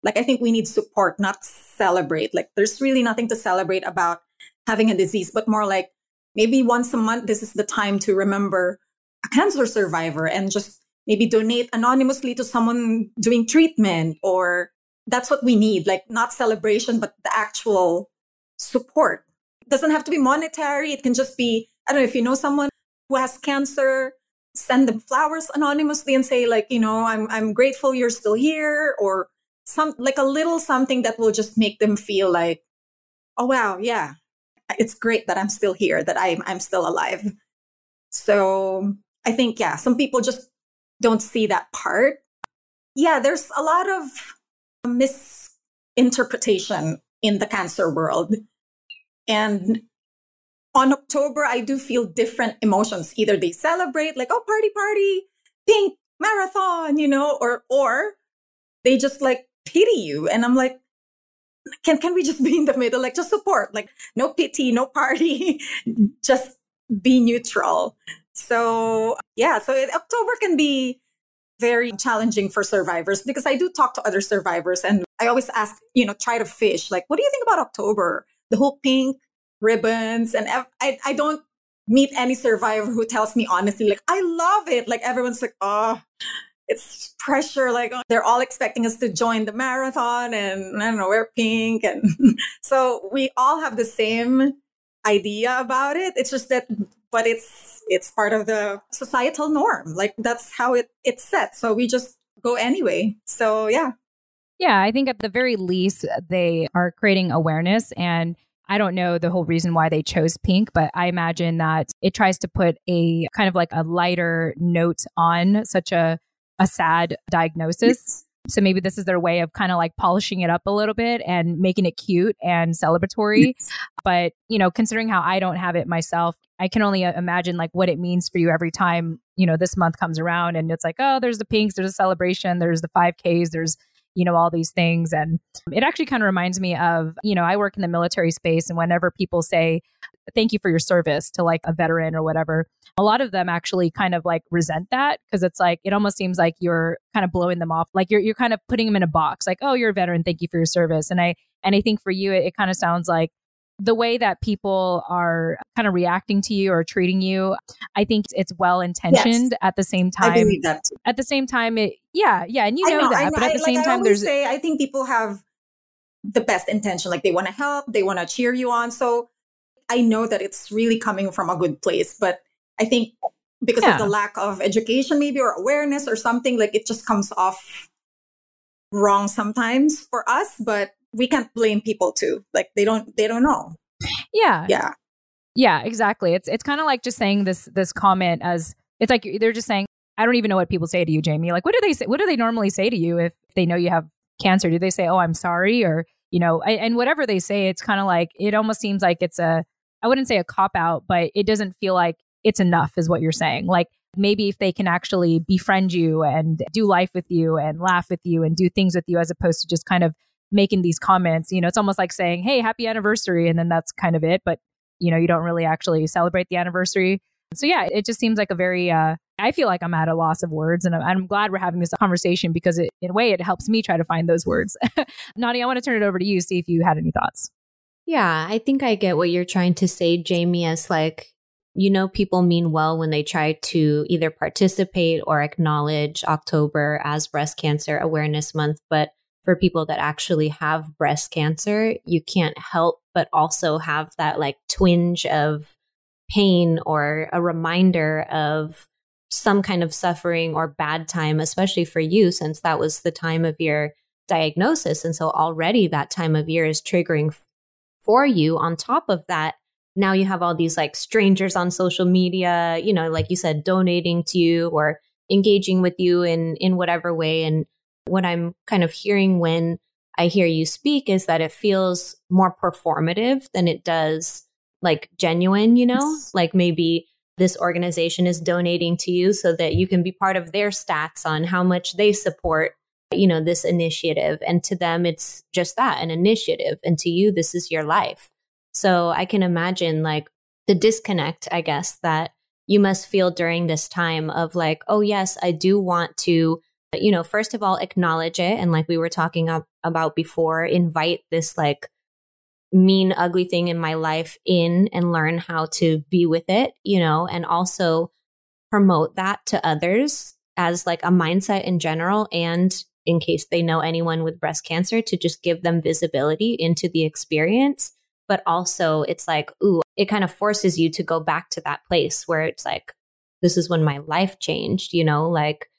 Like I think we need support, not celebrate. Like there's really nothing to celebrate about having a disease, but more like maybe once a month this is the time to remember a cancer survivor and just maybe donate anonymously to someone doing treatment or that's what we need like not celebration but the actual support. It doesn't have to be monetary. It can just be i don't know if you know someone who has cancer send them flowers anonymously and say like you know i'm i'm grateful you're still here or some like a little something that will just make them feel like oh wow yeah it's great that i'm still here that i'm i'm still alive. So i think yeah some people just don't see that part. Yeah, there's a lot of misinterpretation in the cancer world. And on October, I do feel different emotions. Either they celebrate, like, oh, party, party, pink marathon, you know, or or they just like pity you. And I'm like, can can we just be in the middle? Like just support, like no pity, no party, (laughs) just be neutral. So, yeah, so October can be very challenging for survivors because I do talk to other survivors and I always ask, you know, try to fish. Like, what do you think about October? The whole pink ribbons. And I, I don't meet any survivor who tells me honestly, like, I love it. Like, everyone's like, oh, it's pressure. Like, oh, they're all expecting us to join the marathon and I don't know, wear pink. And (laughs) so we all have the same idea about it. It's just that, but it's it's part of the societal norm. Like that's how it it's set. So we just go anyway. So yeah. Yeah, I think at the very least they are creating awareness and I don't know the whole reason why they chose pink, but I imagine that it tries to put a kind of like a lighter note on such a a sad diagnosis. So maybe this is their way of kind of like polishing it up a little bit and making it cute and celebratory. but, you know, considering how I don't have it myself, I can only uh, imagine like what it means for you every time, you know, this month comes around and it's like, oh, there's the pinks, there's a celebration, there's the 5Ks, there's, you know, all these things. And it actually kind of reminds me of, you know, I work in the military space and whenever people say, thank you for your service to like a veteran or whatever, a lot of them actually kind of like resent that because it's like, it almost seems like you're kind of blowing them off. Like you're, you're kind of putting them in a box, like, oh, you're a veteran. Thank you for your service. And I, and I think for you, it, it kind of sounds like the way that people are kind of reacting to you or treating you, I think it's well intentioned yes, at the same time. I believe that too. At the same time, it, yeah, yeah. And you know, know that. Know, but at the same time, there's. Say, I think people have the best intention. Like they want to help, they want to cheer you on. So I know that it's really coming from a good place. But I think because yeah. of the lack of education, maybe, or awareness or something, like it just comes off wrong sometimes for us. But we can't blame people too. Like they don't they don't know. Yeah. Yeah. Yeah, exactly. It's it's kind of like just saying this this comment as it's like they're just saying I don't even know what people say to you, Jaymee. Like what do they say what do they normally say to you if they know you have cancer? Do they say, "Oh, I'm sorry," or you know, and whatever they say, it's kind of like it almost seems like it's a I wouldn't say a cop out, but it doesn't feel like it's enough is what you're saying. Like maybe if they can actually befriend you and do life with you and laugh with you and do things with you as opposed to just kind of making these comments. You know, it's almost like saying, "Hey, happy anniversary," and then that's kind of it. But you know, you don't really actually celebrate the anniversary. So yeah, it just seems like a very. Uh, I feel like I'm at a loss of words, and I'm, glad we're having this conversation because it, in a way, it helps me try to find those words. (laughs) Nani, I want to turn it over to you. See if you had any thoughts. Yeah, I think I get what you're trying to say, Jaymee. As like, you know, people mean well when they try to either participate or acknowledge October as Breast Cancer Awareness Month, but for people that actually have breast cancer, you can't help but also have that like twinge of pain or a reminder of some kind of suffering or bad time, especially for you, since that was the time of your diagnosis. And so already that time of year is triggering for you. On top of that, now you have all these like strangers on social media, you know, like you said, donating to you or engaging with you in in whatever way. And what I'm kind of hearing when I hear you speak is that it feels more performative than it does like genuine, you know? Like maybe this organization is donating to you so that you can be part of their stats on how much they support you know this initiative. And to them it's just that an initiative. And to you this is your life. So i can imagine like the disconnect i guess that you must feel during this time of like oh yes i do want to you know, first of all, acknowledge it. And like we were talking about before, invite this like mean, ugly thing in my life in and learn how to be with it, you know, and also promote that to others as like a mindset in general. And in case they know anyone with breast cancer, to just give them visibility into the experience. But also, it's like, ooh, it kind of forces you to go back to that place where it's like, this is when my life changed, you know, like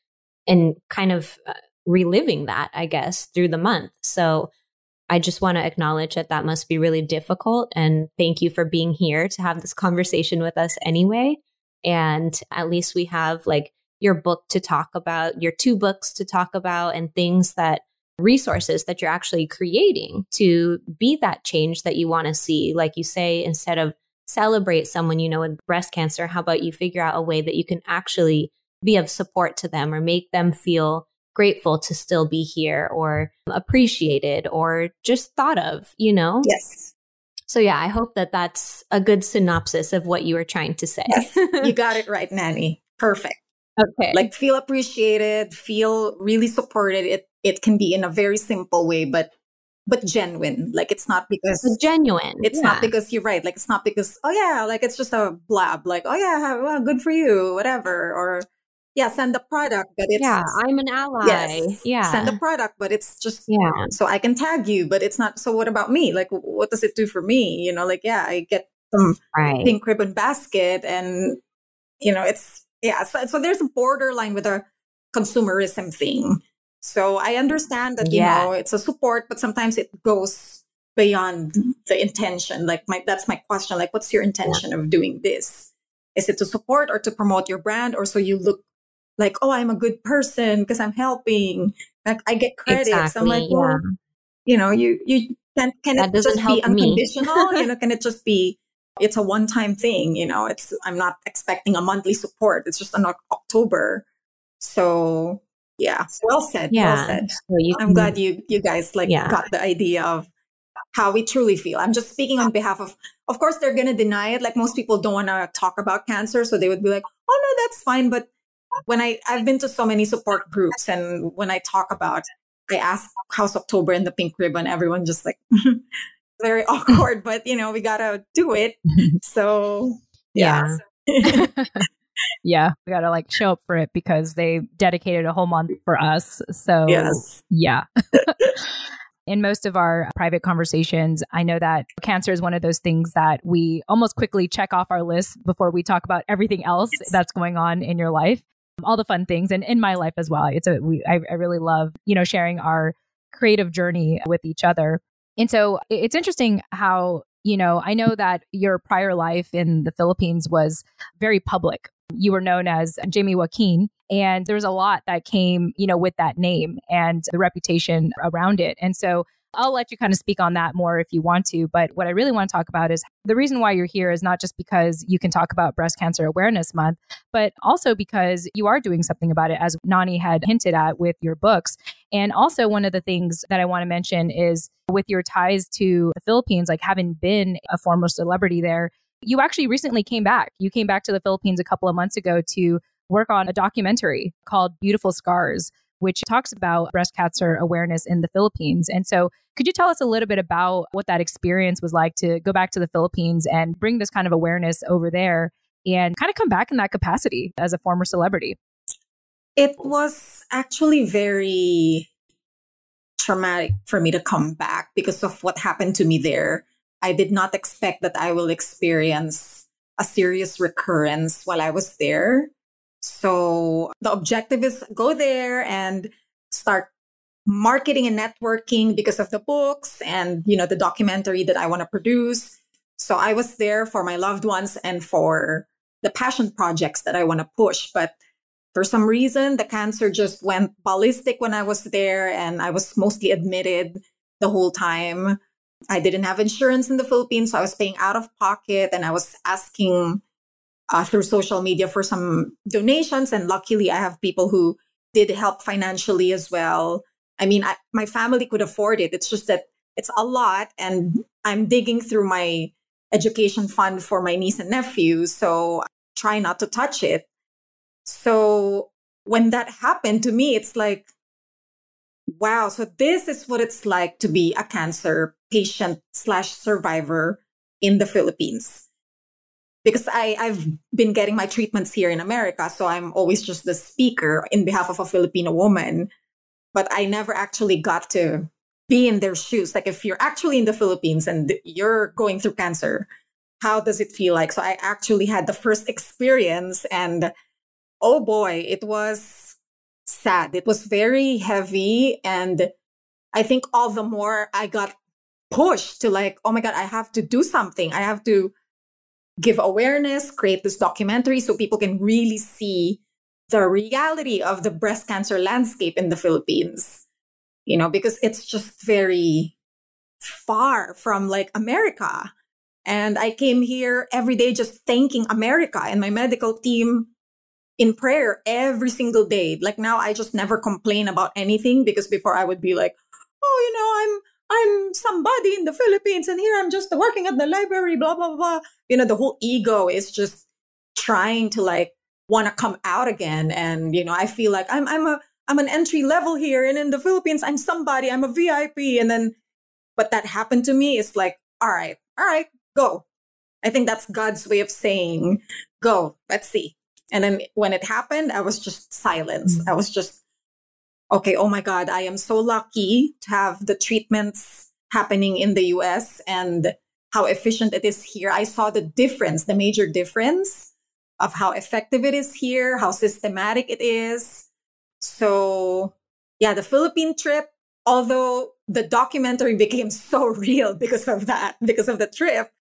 and kind of uh, reliving that, I guess, through the month. So I just want to acknowledge that that must be really difficult. And thank you for being here to have this conversation with us anyway. And at least we have like your book to talk about, your two books to talk about, and things that resources that you're actually creating to be that change that you want to see. Like you say, instead of celebrate someone you know with breast cancer, how about you figure out a way that you can actually be of support to them or make them feel grateful to still be here or appreciated or just thought of, you know? Yes. So, yeah, I hope that that's a good synopsis of what you were trying to say. Yes, you got it (laughs) right, Nani. Perfect. Okay. Like feel appreciated, feel really supported. It it can be in a very simple way, but but genuine. Like it's not because it's genuine. It's yeah. not because you're right. Like it's not because oh yeah, like it's just a blab. Like oh yeah, well, good for you, whatever. Or yeah, send the product, but it's yeah, I'm an ally. Yes, yeah, send the product, but it's just yeah. So I can tag you, but it's not. So what about me? Like, what does it do for me? You know, like yeah, I get some right. pink ribbon basket, and you know, it's yeah. So, so there's a borderline with a consumerism thing. So I understand that you yeah. know it's a support, but sometimes it goes beyond the intention. Like my that's my question. Like, what's your intention yeah. of doing this? Is it to support or to promote your brand, or so you look like, oh, I'm a good person because I'm helping. Like I get credits. Exactly, I'm like, well, yeah. you know, you you can can That it doesn't just be unconditional? you know, (laughs) can it just be it's a one time thing? You know, it's I'm not expecting a monthly support. It's just an October. So yeah, well said. Yeah. Well said. So you I'm glad you you guys like Yeah. got the idea of how we truly feel. I'm just speaking on behalf of of course they're gonna deny it. Like most people don't wanna talk about cancer, so they would be like, Oh no, that's fine. But when I I've been to so many support groups and when I talk about I ask how's October and the pink ribbon, everyone just like (laughs) very awkward, (laughs) but you know, we gotta do it. So yeah. yeah, (laughs) we got to like show up for it because they dedicated a whole month for us. So, Yes. yeah. In most of our private conversations, I know that cancer is one of those things that we almost quickly check off our list before we talk about everything else that's going on in your life, all the fun things, and in my life as well. It's a we I, I really love you know sharing our creative journey with each other, and so it's interesting how you know I know that your prior life in the Philippines was very public. You were known as Jaymee Joaquin, and there's a lot that came, you know, with that name and the reputation around it. And so I'll let you kind of speak on that more if you want to. But what I really want to talk about is the reason why you're here is not just because you can talk about Breast Cancer Awareness Month, but also because you are doing something about it, as Nani had hinted at with your books. And also, one of the things that I want to mention is with your ties to the Philippines, like having been a former celebrity there, you actually recently came back. You came back to the Philippines a couple of months ago to work on a documentary called Beautiful Scars, which talks about breast cancer awareness in the Philippines. And so, could you tell us a little bit about what that experience was like to go back to the Philippines and bring this kind of awareness over there and kind of come back in that capacity as a former celebrity? It was actually very traumatic for me to come back because of what happened to me there. I did not expect that I will experience a serious recurrence while I was there. So the objective is go there and start marketing and networking because of the books and you know the documentary that I want to produce. So I was there for my loved ones and for the passion projects that I want to push, but for some reason the cancer just went ballistic when I was there and I was mostly admitted the whole time. I didn't have insurance in the Philippines, so I was paying out of pocket and I was asking uh, through social media for some donations. And luckily, I have people who did help financially as well. I mean, I, my family could afford it. It's just that it's a lot, and I'm digging through my education fund for my niece and nephew. So I try not to touch it. So when that happened to me, it's like, wow, so this is what it's like to be a cancer patient slash survivor in the Philippines. Because I, I've been getting my treatments here in America, so I'm always just the speaker in behalf of a Filipino woman. But I never actually got to be in their shoes. Like if you're actually in the Philippines and you're going through cancer, how does it feel like? So I actually had the first experience and oh boy, it was sad. It was very heavy. And I think all the more I got pushed to like, oh my God, I have to do something. I have to give awareness, create this documentary so people can really see the reality of the breast cancer landscape in the Philippines. You know, because it's just very far from like America. And I came here every day just thanking America and my medical team in prayer every single day. Like now I just never complain about anything because before I would be like, oh, you know, I'm I'm somebody in the Philippines and here I'm just working at the library, blah blah blah. You know, the whole ego is just trying to like want to come out again. And, you know, I feel like I'm I'm a I'm an entry level here and in the Philippines, I'm somebody, I'm a VIP. And then but that happened to me, it's like, all right, all right, go. I think that's God's way of saying, go, let's see. And then when it happened, I was just silence. Mm. I was just, okay, oh my God, I am so lucky to have the treatments happening in the US and how efficient it is here. I saw the difference, the major difference of how effective it is here, how systematic it is. So, yeah, the Philippine trip, although the documentary (laughs) became so real because of that, because of the trip,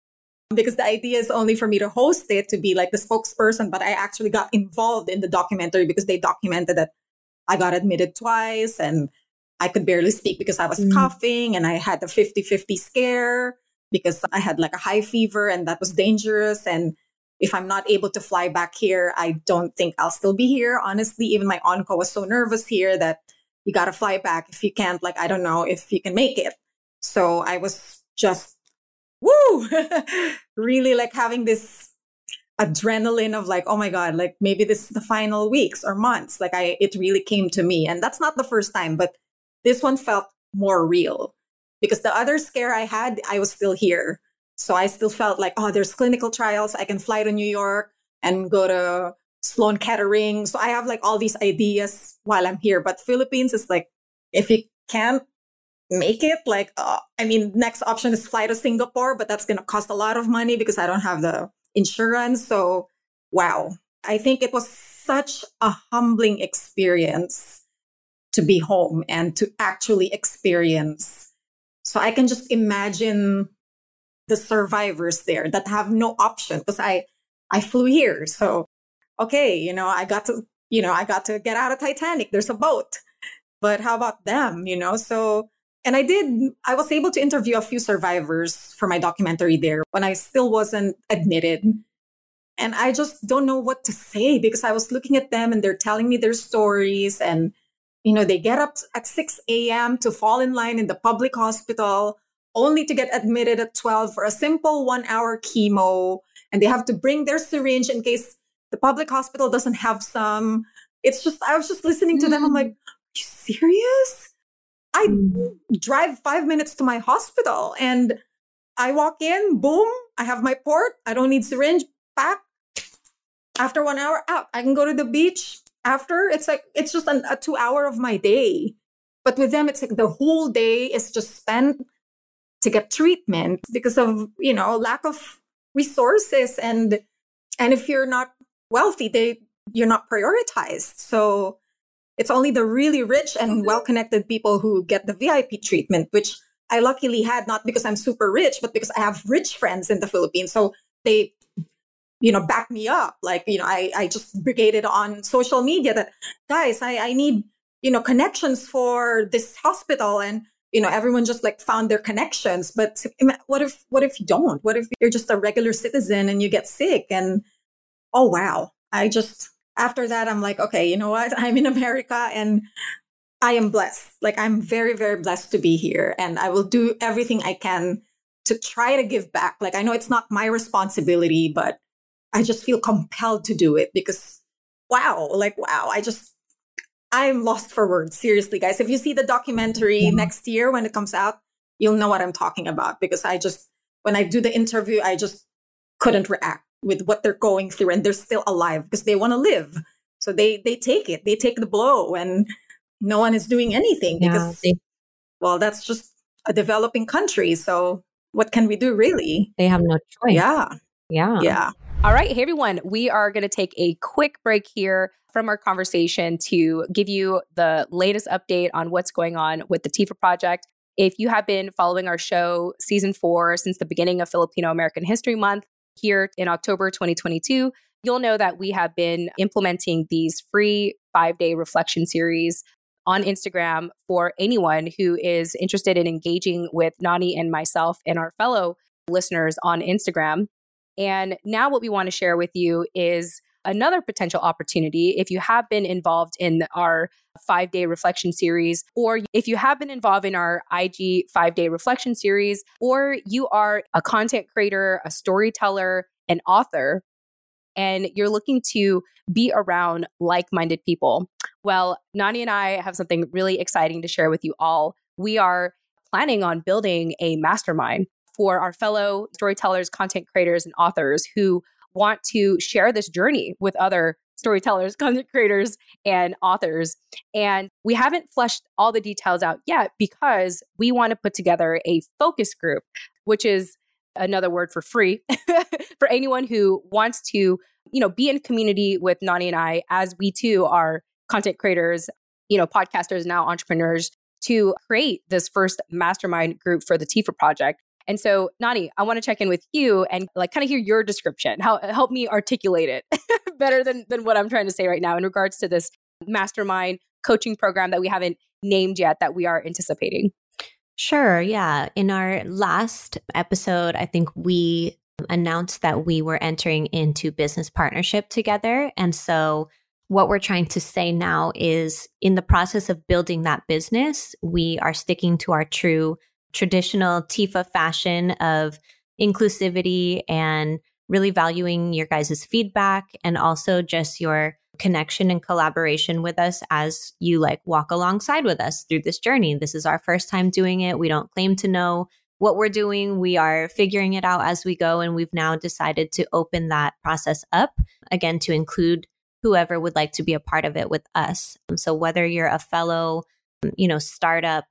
because the idea is only for me to host it, to be like the spokesperson, but I actually got involved in the documentary because they documented that I got admitted twice and I could barely speak because I was mm. coughing and I had a 50 50 scare because I had like a high fever and that was dangerous. And if I'm not able to fly back here, I don't think I'll still be here. Honestly, even my onco was so nervous here that you got to fly back. If you can't, like, I don't know if you can make it. So I was just, woo, (laughs) really like having this adrenaline of like, oh my God, like maybe this is the final weeks or months. Like I, it really came to me. And that's not the first time, but this one felt more real because the other scare I had, I was still here. So I still felt like, oh, there's clinical trials. I can fly to New York and go to Sloan Kettering. So I have like all these ideas while I'm here. But Philippines is like, if you can't make it, like, uh, I mean, next option is fly to Singapore, but that's going to cost a lot of money because I don't have the insurance. So, wow. I think it was such a humbling experience to be home and to actually experience. So I can just imagine the survivors there that have no option because I I flew here. So okay, you know, I got to, you know, I got to get out of Titanic. There's a boat. But how about them, you know? So and I did I was able to interview a few survivors for my documentary there when I still wasn't admitted. And I just don't know what to say because I was looking at them and they're telling me their stories and you know, they get up at 6 a.m. to fall in line in the public hospital only to get admitted at 12 for a simple one hour chemo. And they have to bring their syringe in case the public hospital doesn't have some. It's just, I was just listening to them. I'm mm. like, are you serious? I mm. drive five minutes to my hospital and I walk in, boom, I have my port. I don't need syringe, back. After one hour out, I can go to the beach. After, it's like, it's just an, a two hour of my day. But with them, it's like the whole day is just spent to get treatment because of you know lack of resources and and if you're not wealthy they you're not prioritized so it's only the really rich and mm-hmm. well connected people who get the vip treatment which i luckily had not because i'm super rich but because i have rich friends in the philippines. So they you know back me up. Like you know i i just brigaded on social media that guys i i need you know connections for this hospital. And you know everyone just like found their connections. But what if what if you don't? What if you're just a regular citizen and you get sick? And oh wow. I just after that i'm like okay you know what (laughs) i'm in america and i am blessed like i'm very very blessed to be here and i will do everything i can to try to give back like i know it's not my responsibility but i just feel compelled to do it because wow like wow i just I'm lost for words. Seriously, guys. If you see the documentary mm-hmm. next year when it comes out, you'll know what I'm talking about because I just, when I do the interview, I just couldn't react with what they're going through and they're still alive because they want to live. So they, they take it, they take the blow and no one is doing anything because, they, well, that's just a developing country. So what can we do really? They have no choice. Yeah. Yeah. Yeah. All right. Hey, everyone. We are going to take a quick break here from our conversation to give you the latest update on what's going on with the TFAW project. If you have been following our show, season four, since the beginning of Filipino American History Month here in October 2022, you'll know that we have been implementing these free five day reflection series on Instagram for anyone who is interested in engaging with Nani and myself and our fellow listeners on Instagram. And now, what we want to share with you is another potential opportunity if you have been involved in our five day reflection series, or if you have been involved in our IG five day reflection series, or you are a content creator, a storyteller, an author, and you're looking to be around like minded people. Well, Nani and I have something really exciting to share with you all. We are planning on building a mastermind for our fellow storytellers, content creators, and authors who want to share this journey with other storytellers, (laughs) content creators, and authors. And we haven't fleshed all the details out yet because we want to put together a focus group, which is another word for free (laughs) for anyone who wants to, you know, be in community with Nani and I as we too are content creators, you know, podcasters, now entrepreneurs to create this first mastermind group for the TFAW project. And so, Nani, I want to check in with you and like kind of hear your description. How help me articulate it (laughs) better than than what I'm trying to say right now in regards to this mastermind coaching program that we haven't named yet that we are anticipating. Sure. Yeah. In our last episode, I think we announced that we were entering into business partnership together. And so, what we're trying to say now is in the process of building that business, we are sticking to our true traditional TFAW fashion of inclusivity and really valuing your guys' feedback and also just your connection and collaboration with us as you like walk alongside with us through this journey. This is our first time doing it. We don't claim to know what we're doing. We are figuring it out as we go. And we've now decided to open that process up again to include whoever would like to be a part of it with us. So whether you're a fellow, you know, startup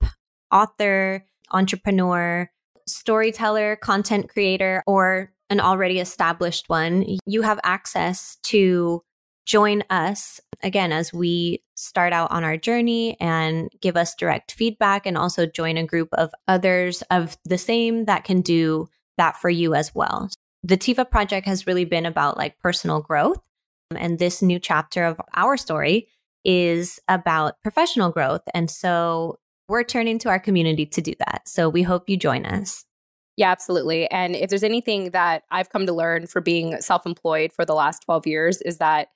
author, entrepreneur, storyteller, content creator, or an already established one, you have access to join us again as we start out on our journey and give us direct feedback and also join a group of others of the same that can do that for you as well. The TFAW project has really been about like personal growth. And this new chapter of our story is about professional growth. And so we're turning to our community to do that. So we hope you join us. Yeah, absolutely. And if there's anything that I've come to learn for being self employed for the last 12 years, is that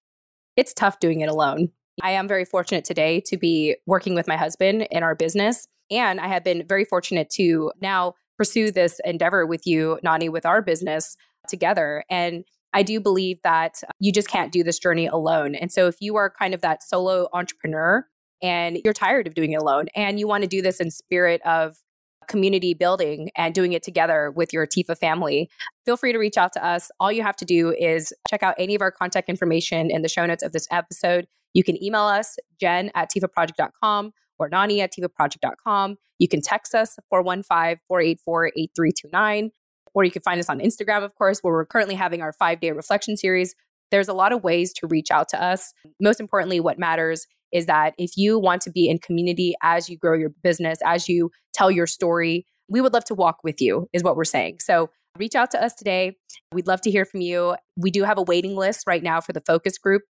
it's tough doing it alone. I am very fortunate today to be working with my husband in our business. And I have been very fortunate to now pursue this endeavor with you, Nani, with our business together. And I do believe that you just can't do this journey alone. And so if you are kind of that solo entrepreneur and you're tired of doing it alone and you want to do this in spirit of community building and doing it together with your TFAW family, feel free to reach out to us. All you have to do is check out any of our contact information in the show notes of this episode. You can email us, jen at tfawproject.com or nani at tfawproject.com. You can text us 415 484 8329. Or you can find us on Instagram, of course, where we're currently having our five day reflection series. There's a lot of ways to reach out to us. Most importantly, what matters is that if you want to be in community as you grow your business, as you tell your story, we would love to walk with you, is what we're saying. So reach out to us today. We'd love to hear from you. We do have a waiting list right now for the focus group.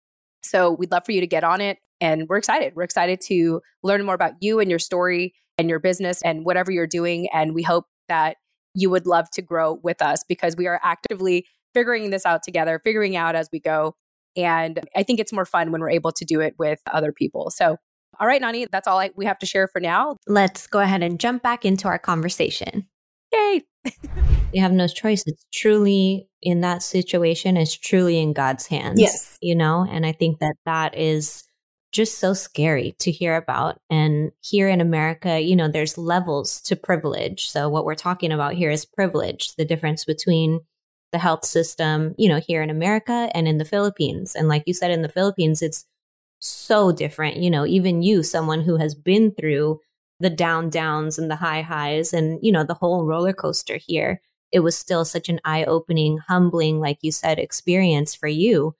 So we'd love for you to get on it. And we're excited. We're excited to learn more about you and your story and your business and whatever you're doing. And we hope that you would love to grow with us because we are actively figuring this out together, figuring out as we go. And I think it's more fun when we're able to do it with other people. So, all right, Nani, that's all I, we have to share for now. Let's go ahead and jump back into our conversation. Yay. (laughs) you have no choice. It's truly in that situation, it's truly in God's hands. Yes. You know, and I think that that is just so scary to hear about. And here in America, you know, there's levels to privilege. So what we're talking about here is privilege, the difference between the health system, you know, here in America and in the Philippines. And like you said, in the Philippines, it's so different. You know, even you, someone who has been through the down downs and the high highs and, you know, the whole roller coaster here, it was still such an eye opening, humbling, like you said, experience for you.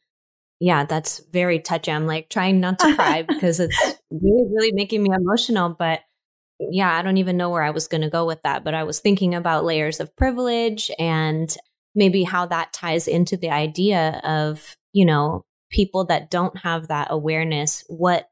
Yeah, that's very touching. I'm like trying not to cry (laughs) because it's really, really making me emotional. But yeah, I don't even know where I was going to go with that. But I was thinking about layers of privilege and maybe how that ties into the idea of, you know, people that don't have that awareness, what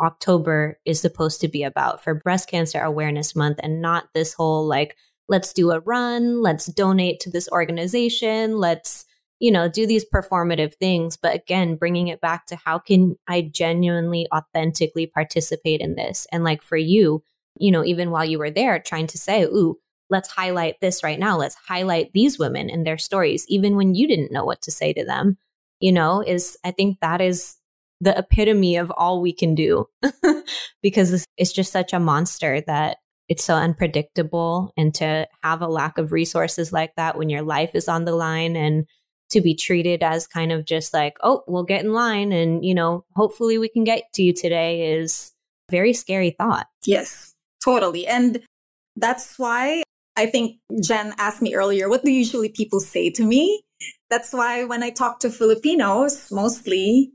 October is supposed to be about for Breast Cancer Awareness Month and not this whole like, let's do a run, let's donate to this organization, let's, you know, do these performative things. But again, bringing it back to how can I genuinely, authentically participate in this? And like for you, you know, even while you were there, trying to say, ooh, let's highlight this right now. Let's highlight these women and their stories, even when you didn't know what to say to them, you know, is I think that is the epitome of all we can do (laughs) because it's just such a monster that it's so unpredictable. And to have a lack of resources like that when your life is on the line and to be treated as kind of just like, oh, we'll get in line and, you know, hopefully we can get to you today is a very scary thought. Yes, totally. And that's why I think Jen asked me earlier, what do usually people say to me? That's why when I talk to Filipinos, mostly,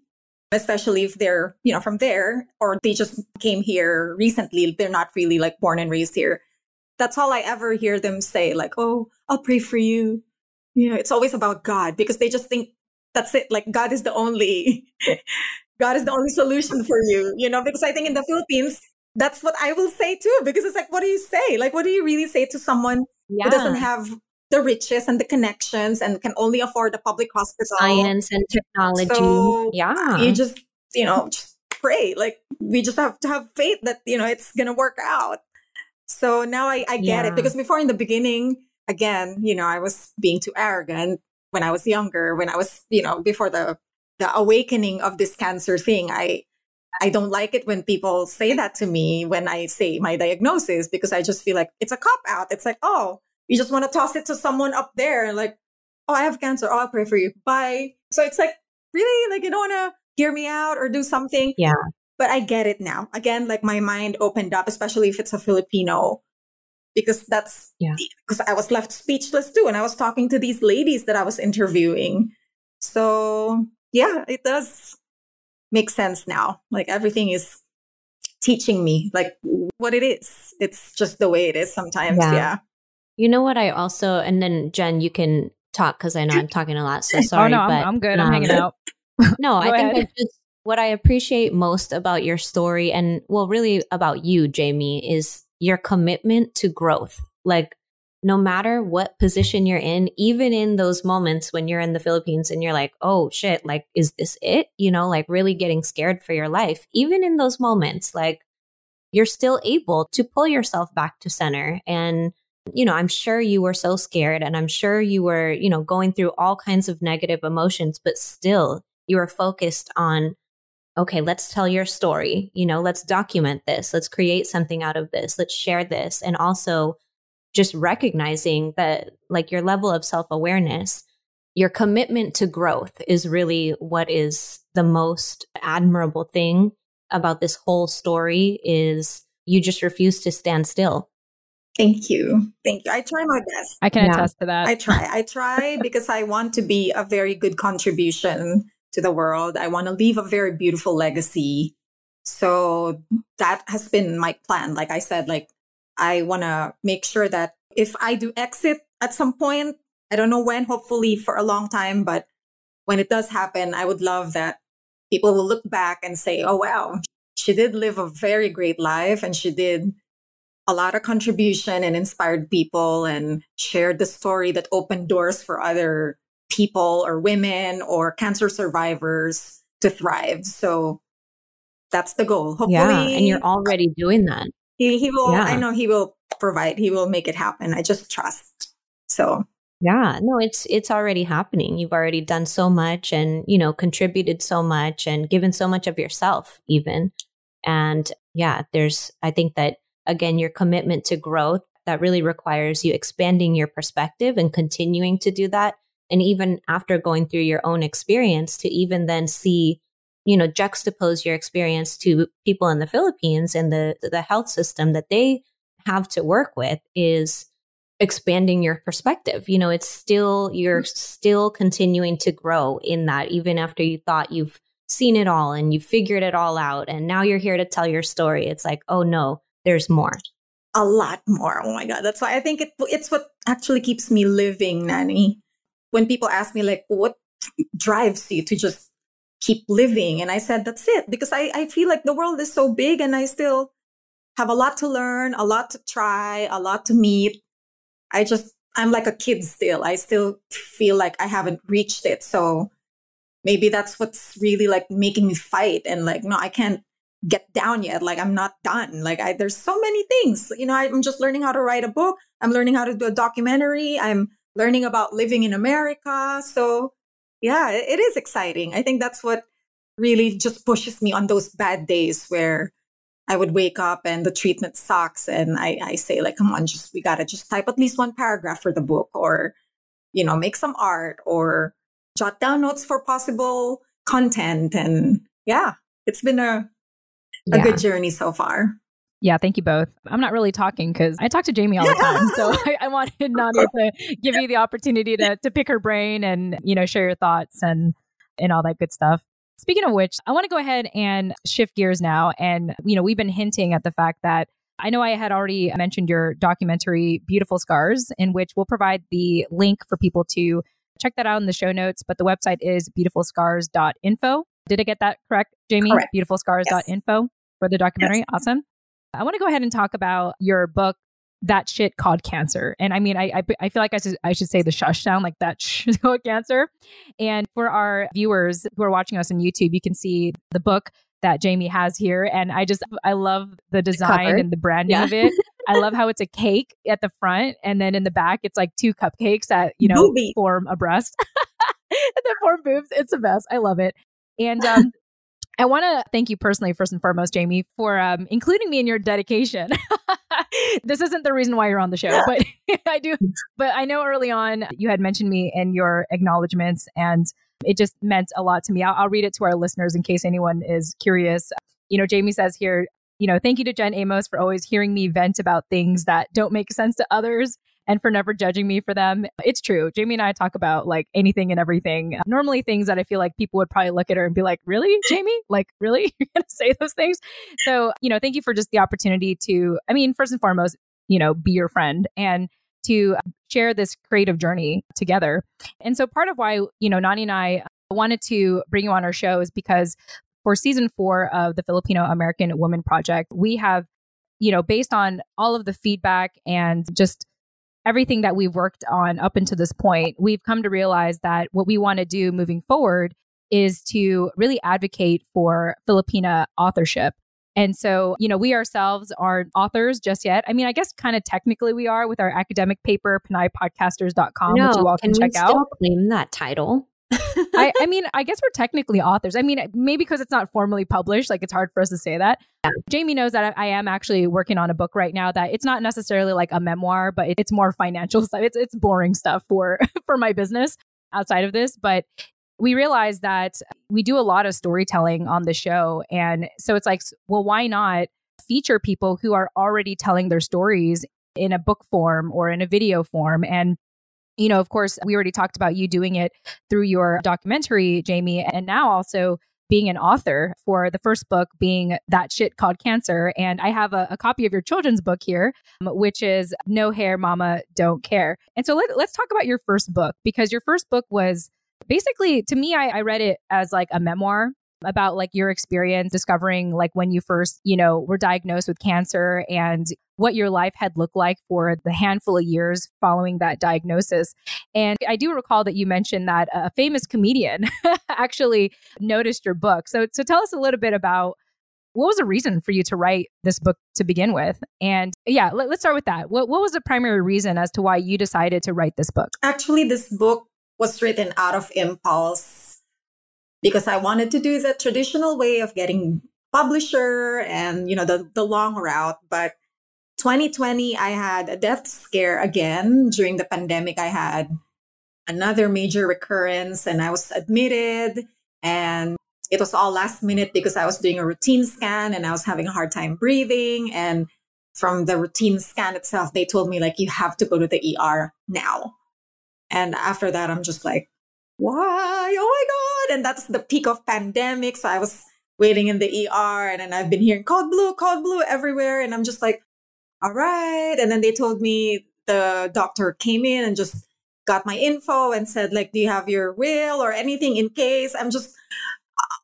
especially if they're, you know, from there or they just came here recently, they're not really like born and raised here. That's all I ever hear them say, like, oh, I'll pray for you. You know, it's always about God because they just think that's it. Like God is the only (laughs) God is the only solution for you, you know, because I think in the Philippines, that's what I will say too, because it's like, what do you say? Like, what do you really say to someone yeah. who doesn't have the riches and the connections and can only afford a public hospital? Science and technology. So yeah. You just, you know, just pray. Like, we just have to have faith that, you know, it's going to work out. So now I, I get yeah. it because before in the beginning, again, you know, I was being too arrogant when I was younger, when I was, you know, before the the awakening of this cancer thing. I I don't like it when people say that to me when I say my diagnosis because I just feel like it's a cop out. It's like, oh, you just want to toss it to someone up there, like, oh, I have cancer. Oh, I'll pray for you. Bye. So it's like, really, like you don't want to hear me out or do something. Yeah. But I get it now. Again, like my mind opened up, especially if it's a Filipino, because that's yeah. Because I was left speechless too, and I was talking to these ladies that I was interviewing. So yeah, it does make sense now. Like everything is teaching me like what it is. It's just the way it is sometimes. Yeah. yeah. You know what I also and then Jen, you can talk because I know I'm talking a lot. So sorry. (laughs) oh no, but, I'm, I'm good. I'm hanging um, out. (laughs) no, (laughs) I think just what I appreciate most about your story and well really about you, Jaymee, is your commitment to growth. Like no matter what position you're in, even in those moments when you're in the Philippines and you're like, oh shit, like, is this it? You know, like really getting scared for your life, even in those moments, like, you're still able to pull yourself back to center. And, you know, I'm sure you were so scared and I'm sure you were, you know, going through all kinds of negative emotions, but still you were focused on, okay, let's tell your story. You know, let's document this. Let's create something out of this. Let's share this. And also, just recognizing that like your level of self-awareness your commitment to growth is really what is the most admirable thing about this whole story is you just refuse to stand still. Thank you. Thank you. I try my best. I can yeah. attest to that. I try. I try (laughs) because i want to be a very good contribution to the world. I want to leave a very beautiful legacy. So that has been my plan. Like i said like I want to make sure that if I do exit at some point, I don't know when, hopefully for a long time, but when it does happen, I would love that people will look back and say, oh, wow, she did live a very great life and she did a lot of contribution and inspired people and shared the story that opened doors for other people or women or cancer survivors to thrive. So that's the goal. Hopefully, yeah, and you're already doing that. He he will. Yeah. I know he will provide. He will make it happen. I just trust. So yeah, no, it's it's already happening. You've already done so much, and you know, contributed so much, and given so much of yourself, even. And yeah, there's. I think that again, your commitment to growth that really requires you expanding your perspective and continuing to do that. And even after going through your own experience, to even then see you know, juxtapose your experience to people in the Philippines and the the health system that they have to work with is expanding your perspective. You know, it's still you're mm-hmm. still continuing to grow in that even after you thought you've seen it all and you figured it all out and now you're here to tell your story. It's like, "Oh no, there's more." A lot more. Oh my god, that's why I think it, it's what actually keeps me living, Nani. When people ask me like what drives you to just keep living. And I said, that's it. Because I, I feel like the world is so big and I still have a lot to learn, a lot to try, a lot to meet. I just, I'm like a kid still. I still feel like I haven't reached it. So maybe that's what's really like making me fight and like, no, I can't get down yet. Like I'm not done. Like I, there's so many things, you know, I'm just learning how to write a book. I'm learning how to do a documentary. I'm learning about living in America. So yeah, it is exciting. I think that's what really just pushes me on those bad days where I would wake up and the treatment sucks. And I, I say, like, come on, just we gotta just type at least one paragraph for the book or, you know, make some art or jot down notes for possible content. And yeah, it's been a a yeah. good journey so far. Yeah, thank you both. I'm not really talking because I talk to Jaymee all the (laughs) time. So I, I wanted Nadia to give you the opportunity to, to pick her brain and, you know, share your thoughts and, and all that good stuff. Speaking of which, I want to go ahead and shift gears now. And, you know, we've been hinting at the fact that I know I had already mentioned your documentary, Beautiful Scars, in which we'll provide the link for people to check that out in the show notes. But the website is beautifulscars.info. Did I get that correct, Jaymee? Correct. Beautifulscars.info yes. for the documentary. Yes. Awesome. I want to go ahead and talk about your book, That Shit Called Cancer. And I mean, I, I, I feel like I should, I should say the shush sound, like that (laughs) shit called cancer. And for our viewers who are watching us on YouTube, you can see the book that Jaymee has here. And I just, I love the design the and the branding yeah. of it. I love how it's a cake at the front and then in the back, it's like two cupcakes that, you know, Booby. form a breast. (laughs) that form boobs. It's the best. I love it. And um, I want to thank you personally, first and foremost, Jaymee, for um, including me in your dedication. (laughs) this isn't the reason why you're on the show, but (laughs) I do. But I know early on you had mentioned me in your acknowledgments, and it just meant a lot to me. I'll, I'll read it to our listeners in case anyone is curious. You know, Jaymee says here, you know, thank you to Jen Amos for always hearing me vent about things that don't make sense to others and for never judging me for them. It's true. Jaymee and I talk about like anything and everything. Normally things that I feel like people would probably look at her and be like, really, Jaymee? Like, really? (laughs) You're going to say those things? So, you know, thank you for just the opportunity to, I mean, first and foremost, you know, be your friend and to share this creative journey together. And so part of why, you know, Nani and I wanted to bring you on our show is because for season four of the Filipino American Woman Project, we have, you know, based on all of the feedback and just everything that we've worked on up until this point, we've come to realize that what we want to do moving forward is to really advocate for Filipina authorship. And so, you know, we ourselves aren't authors just yet. I mean, I guess kind of technically we are with our academic paper, PinayPodcasters.com, no, which you all can, check out. can check out. claim that title. I, I, (laughs) mean, I guess we're technically authors. I mean, maybe because it's not formally published, like it's hard for us to say that. Yeah. Jamie knows that I, I, am actually working on a book right now that it's not necessarily like a memoir, but it, it's more financial (laughs) stuff. It's it's boring stuff for (laughs) for my business outside of this, but we realized that we do a lot of storytelling on the show, and so it's like, well, why not feature people who are already telling their stories in a book form or in a video form and you know, of course, we already talked about you doing it through your documentary, Jaymee, and now also being an author for the first book being That Shit Called Cancer. And I have a, a copy of your children's book here, um, which is No Hair, Mama, Don't Care. And so let, us talk about your first book because your first book was basically, to me, I, I read it as like a memoir about like your experience discovering like when you first, you know, were diagnosed with cancer and what your life had looked like for the handful of years following that diagnosis. And I do recall that you mentioned that a famous comedian (laughs) actually noticed your book. So so tell us a little bit about what was the reason for you to write this book to begin with? And yeah, let, us start with that. What, what was the primary reason as to why you decided to write this book? Actually, this book was written out of impulse because I wanted to do the traditional way of getting publisher and you know the the long route but 2020 I had a death scare again. During the pandemic I had another major recurrence and I was admitted and it was all last minute because I was doing a routine scan and I was having a hard time breathing and from the routine scan itself they told me like you have to go to the ER now. And after that I'm just like why? Oh my God. And that's the peak of pandemic. So I was waiting in the ER and then I've been hearing code blue, code blue everywhere. And I'm just like, all right. And then they told me the doctor came in and just got my info and said, like, do you have your will or anything in case? I'm just,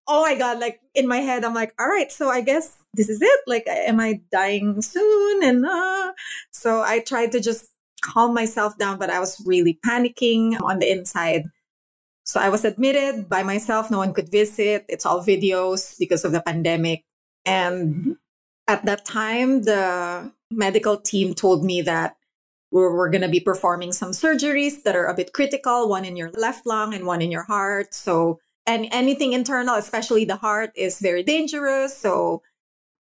oh my God. Like in my head, I'm like, all right. So I guess this is it. Like, am I dying soon? And uh, so I tried to just calm myself down, but I was really panicking on the inside. So I was admitted by myself. No one could visit. It's all videos because of the pandemic. And at that time, the medical team told me that we're, we're going to be performing some surgeries that are a bit critical, one in your left lung and one in your heart. So, and anything internal, especially the heart, is very dangerous. So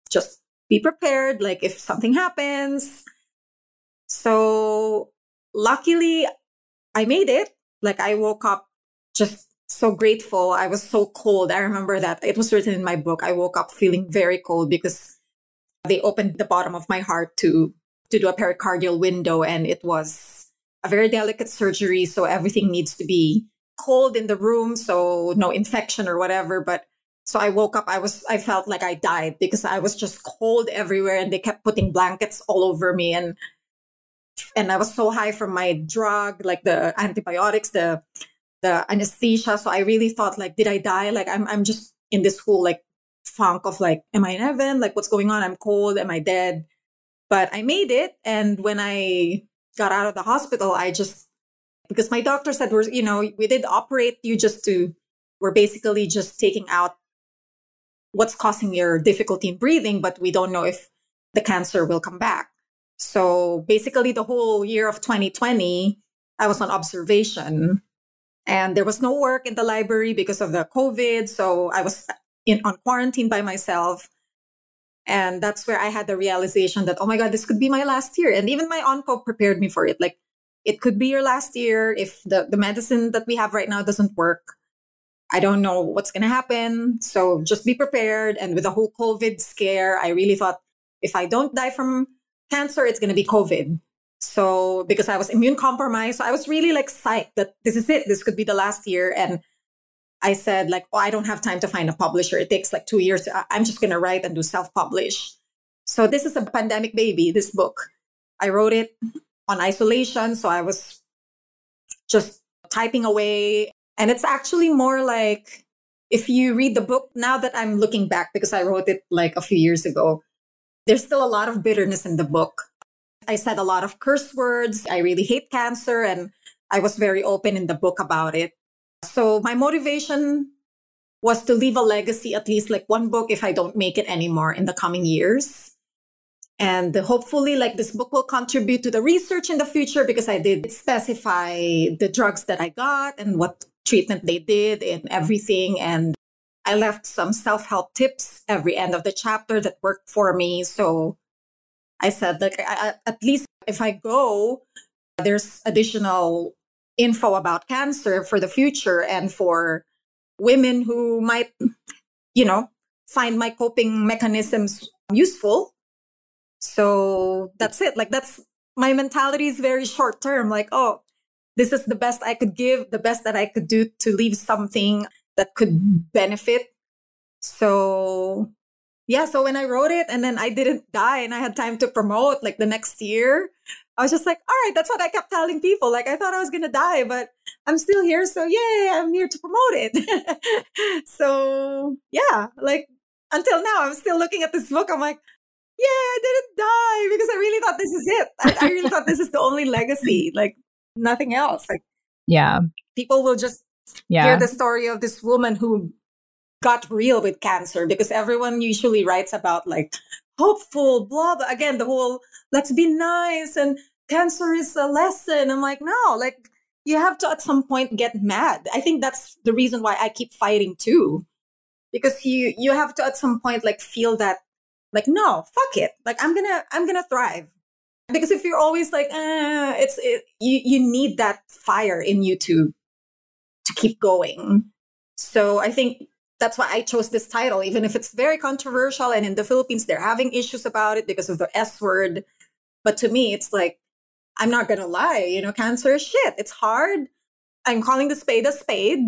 just be prepared. Like if something happens. So luckily, I made it. Like I woke up just so grateful. I was so cold. I remember that it was written in my book. I woke up feeling very cold because they opened the bottom of my heart to to do a pericardial window and it was a very delicate surgery so everything needs to be cold in the room so no infection or whatever but So I woke up, I was, I felt like I died because I was just cold everywhere and they kept putting blankets all over me. And, and I was so high from my drug, like the antibiotics, the, the anesthesia. So I really thought like, did I die? Like I'm, I'm just in this whole like funk of like, am I in heaven? Like what's going on? I'm cold. Am I dead? But I made it. And when I got out of the hospital, I just, because my doctor said, we're, you know, we did operate you just to, we're basically just taking out what's causing your difficulty in breathing, but we don't know if the cancer will come back. So basically, the whole year of 2020, I was on observation and there was no work in the library because of the COVID. So I was in on quarantine by myself. And that's where I had the realization that, oh my God, this could be my last year. And even my onco prepared me for it. Like, it could be your last year if the, the medicine that we have right now doesn't work. I don't know what's going to happen. So just be prepared. And with the whole COVID scare, I really thought if I don't die from cancer, it's going to be COVID. So because I was immune compromised, so I was really like psyched that this is it. This could be the last year. And I said like, oh, I don't have time to find a publisher. It takes like two years. I'm just to write and do self-publish. So this is a pandemic baby, this book. I wrote it on isolation. So I was just typing away and it's actually more like if you read the book now that I'm looking back because I wrote it like a few years ago, there's still a lot of bitterness in the book. I said a lot of curse words. I really hate cancer and I was very open in the book about it. So my motivation was to leave a legacy, at least like one book if I don't make it anymore in the coming years. And hopefully, like this book will contribute to the research in the future because I did specify the drugs that I got and what treatment they did and everything. And I left some self help tips every end of the chapter that worked for me. So I said, like, I, at least if I go, there's additional info about cancer for the future and for women who might, you know, find my coping mechanisms useful. So that's it. Like, that's my mentality is very short term. Like, oh, this is the best I could give, the best that I could do to leave something that could benefit. So, yeah, so when I wrote it and then I didn't die and I had time to promote like the next year, I was just like, all right, that's what I kept telling people. Like, I thought I was going to die, but I'm still here. So, yay, I'm here to promote it. (laughs) so, yeah, like until now, I'm still looking at this book. I'm like, yeah, I didn't die because I really thought this is it. I, I really thought this is the only legacy. Like, nothing else. Like, yeah, people will just yeah. hear the story of this woman who got real with cancer because everyone usually writes about like hopeful, blah, blah. Again, the whole let's be nice and cancer is a lesson. I'm like, no, like you have to at some point get mad. I think that's the reason why I keep fighting too. Because you you have to at some point like feel that like no, fuck it. Like I'm gonna I'm gonna thrive because if you're always like eh, it's it, you you need that fire in you to to keep going so i think that's why i chose this title even if it's very controversial and in the philippines they're having issues about it because of the s word. But to me it's like i'm not gonna lie you know cancer is shit. It's hard. I'm calling the spade a spade.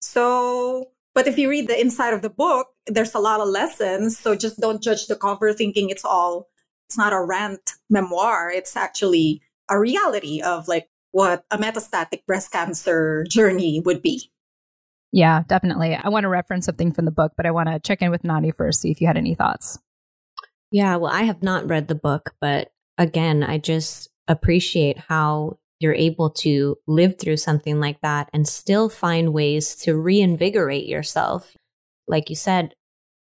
So but if you read the inside of the book there's a lot of lessons. So just don't judge the cover thinking it's all it's not a rant memoir. It's actually a reality of like what a metastatic breast cancer journey would be. Yeah, definitely. I want to reference something from the book, but I want to check in with Nani first, see if you had any thoughts. Yeah, well, I have not read the book, but again, I just appreciate how you're able to live through something like that and still find ways to reinvigorate yourself. Like you said,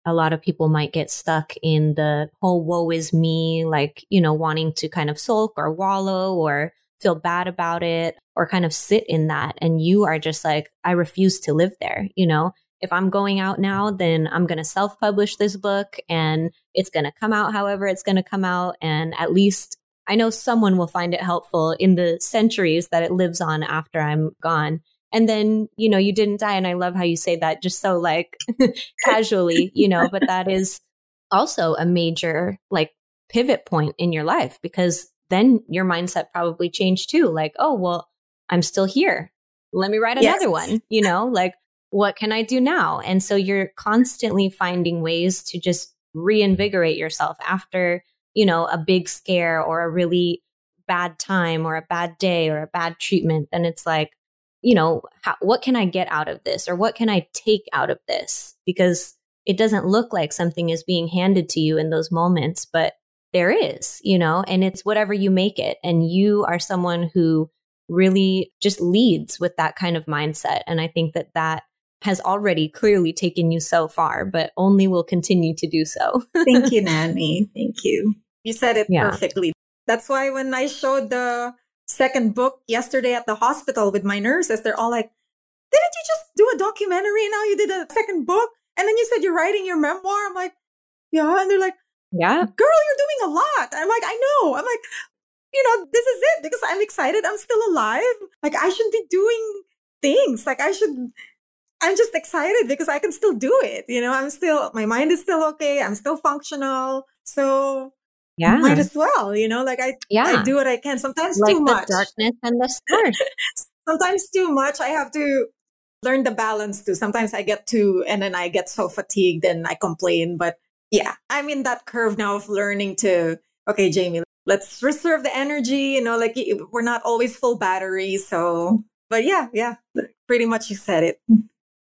a lot of people might get stuck in the whole woe is me, like, you know, wanting to kind of sulk or wallow or feel bad about it or kind of sit in that. And you are just like, I refuse to live there. You know, if I'm going out now, then I'm going to self publish this book and it's going to come out however it's going to come out. And at least I know someone will find it helpful in the centuries that it lives on after I'm gone and then you know you didn't die and i love how you say that just so like (laughs) casually you know but that is also a major like pivot point in your life because then your mindset probably changed too like oh well i'm still here let me write another yes. one you know like what can I do now? And so you're constantly finding ways to just reinvigorate yourself after, you know, a big scare or a really bad time or a bad day or a bad treatment. Then it's like, you know, how, what can I get out of this or what can I take out of this? Because it doesn't look like something is being handed to you in those moments, but there is, you know, and it's whatever you make it. And you are someone who really just leads with that kind of mindset. And I think that that has already clearly taken you so far, but only will continue to do so. (laughs) Thank you, Nani. Thank you. You said it yeah. perfectly. That's why when I showed the second book yesterday at the hospital with my nurses, they're all like, didn't you just do a documentary now you did a second book? And then you said you're writing your memoir. I'm like, yeah. And they're like, yeah, girl, you're doing a lot. I'm like, I know. I'm like, you know, this is it because I'm excited. I'm still alive. Like I should be doing things. Like I should, I'm just excited because I can still do it. You know, I'm still, my mind is still okay. I'm still functional. So yeah, might as well, you know, like I, yeah. I do what I can. Sometimes like too much. darkness and the (laughs) stars. Sometimes too much. I have to learn the balance too. Sometimes I get too, and then I get so fatigued and I complain. But yeah, I'm in that curve now of learning to, okay, Jaymee, let's reserve the energy. You know, like we're not always full battery. So, but yeah, yeah, pretty much you said it.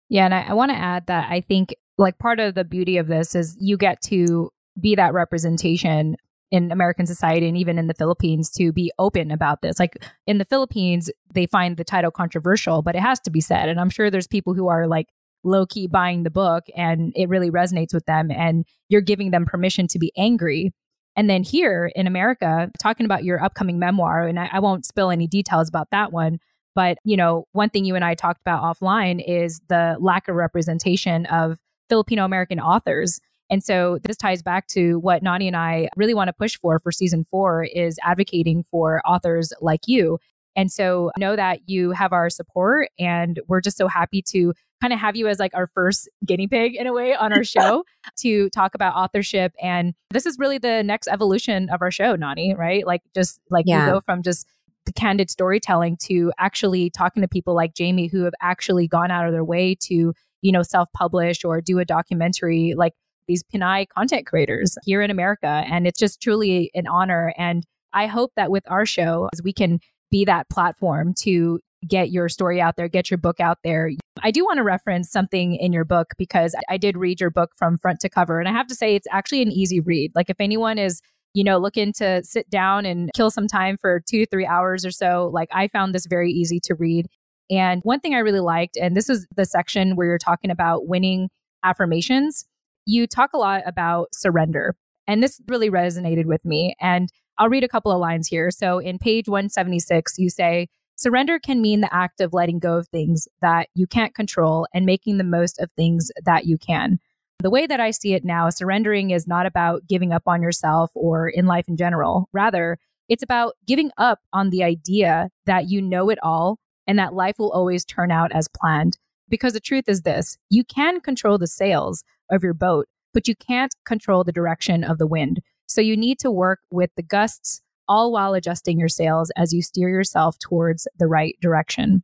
Yeah. And I, I want to add that I think like part of the beauty of this is you get to be that representation in American society and even in the Philippines to be open about this. Like in the Philippines, they find the title controversial, but it has to be said. And I'm sure there's people who are like low key buying the book and it really resonates with them and you're giving them permission to be angry. And then here in America, talking about your upcoming memoir, and I, I won't spill any details about that one, but you know, one thing you and I talked about offline is the lack of representation of Filipino American authors and so this ties back to what Nani and I really want to push for for season four is advocating for authors like you. And so know that you have our support and we're just so happy to kind of have you as like our first guinea pig in a way on our (laughs) show to talk about authorship. And this is really the next evolution of our show, Nani, right? Like just like yeah. you go from just the candid storytelling to actually talking to people like Jaymee who have actually gone out of their way to, you know, self-publish or do a documentary. Like these Pinay content creators here in America. And it's just truly an honor. And I hope that with our show, we can be that platform to get your story out there, get your book out there. I do want to reference something in your book because I did read your book from front to cover. And I have to say, it's actually an easy read. Like, if anyone is you know, looking to sit down and kill some time for two to three hours or so. Like I found this very easy to read. And one thing I really liked, and this is the section where you're talking about winning affirmations you talk a lot about surrender. And this really resonated with me. And I'll read a couple of lines here. So in page 176, you say, Surrender can mean the act of letting go of things that you can't control and making the most of things that you can. The way that I see it now, surrendering is not about giving up on yourself or in life in general. Rather, it's about giving up on the idea that you know it all and that life will always turn out as planned. Because the truth is this you can control the sails, of your boat, but you can't control the direction of the wind. So you need to work with the gusts, all while adjusting your sails as you steer yourself towards the right direction.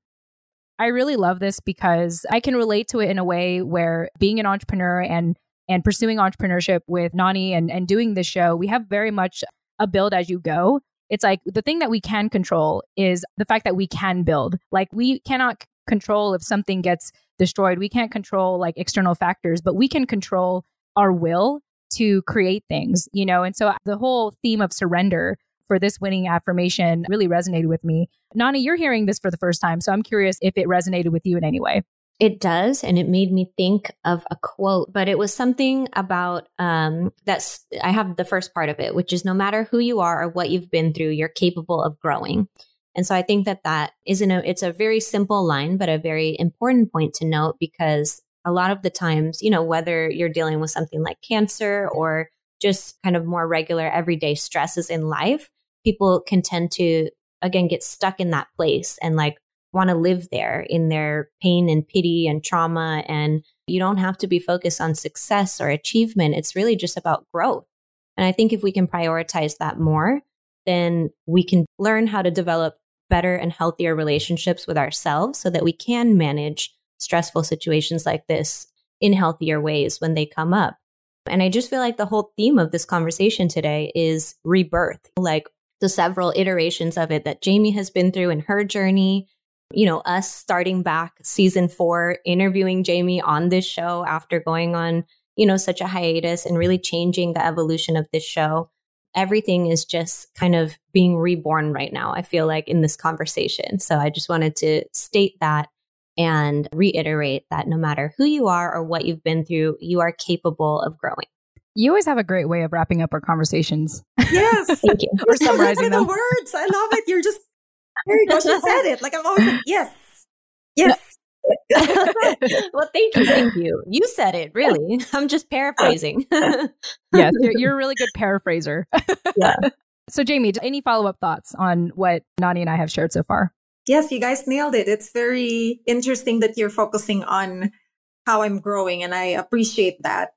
I really love this because I can relate to it in a way where being an entrepreneur and and pursuing entrepreneurship with Nani and, and doing this show, we have very much a build as you go. It's like the thing that we can control is the fact that we can build. Like we cannot control if something gets destroyed. We can't control like external factors, but we can control our will to create things, you know? And so the whole theme of surrender for this winning affirmation really resonated with me. Nani, you're hearing this for the first time, so I'm curious if it resonated with you in any way. It does, and it made me think of a quote, but it was something about um, that's. I have the first part of it, which is no matter who you are or what you've been through, you're capable of growing. And so I think that that isn't a, it's a very simple line, but a very important point to note because a lot of the times, you know, whether you're dealing with something like cancer or just kind of more regular everyday stresses in life, people can tend to, again, get stuck in that place and like want to live there in their pain and pity and trauma. And you don't have to be focused on success or achievement. It's really just about growth. And I think if we can prioritize that more, then we can learn how to develop better and healthier relationships with ourselves so that we can manage stressful situations like this in healthier ways when they come up. And I just feel like the whole theme of this conversation today is rebirth, like the several iterations of it that Jaymee has been through in her journey. You know, us starting back season four, interviewing Jaymee on this show after going on, you know, such a hiatus and really changing the evolution of this show. Everything is just kind of being reborn right now, I feel like, in this conversation. So I just wanted to state that and reiterate that no matter who you are or what you've been through, you are capable of growing. You always have a great way of wrapping up our conversations. Yes. (laughs) Thank you. Or summarizing the them. words. I love it. You're just, there you go. She said it. Like, I'm always like, yes. Yes. (laughs) well, thank you. Thank you. You said it, really. (laughs) I'm just paraphrasing. yes, you're, you're a really good paraphraser. Yeah. So, Jaymee, any follow up thoughts on what Nani and I have shared so far? Yes, you guys nailed it. It's very interesting that you're focusing on how I'm growing, and I appreciate that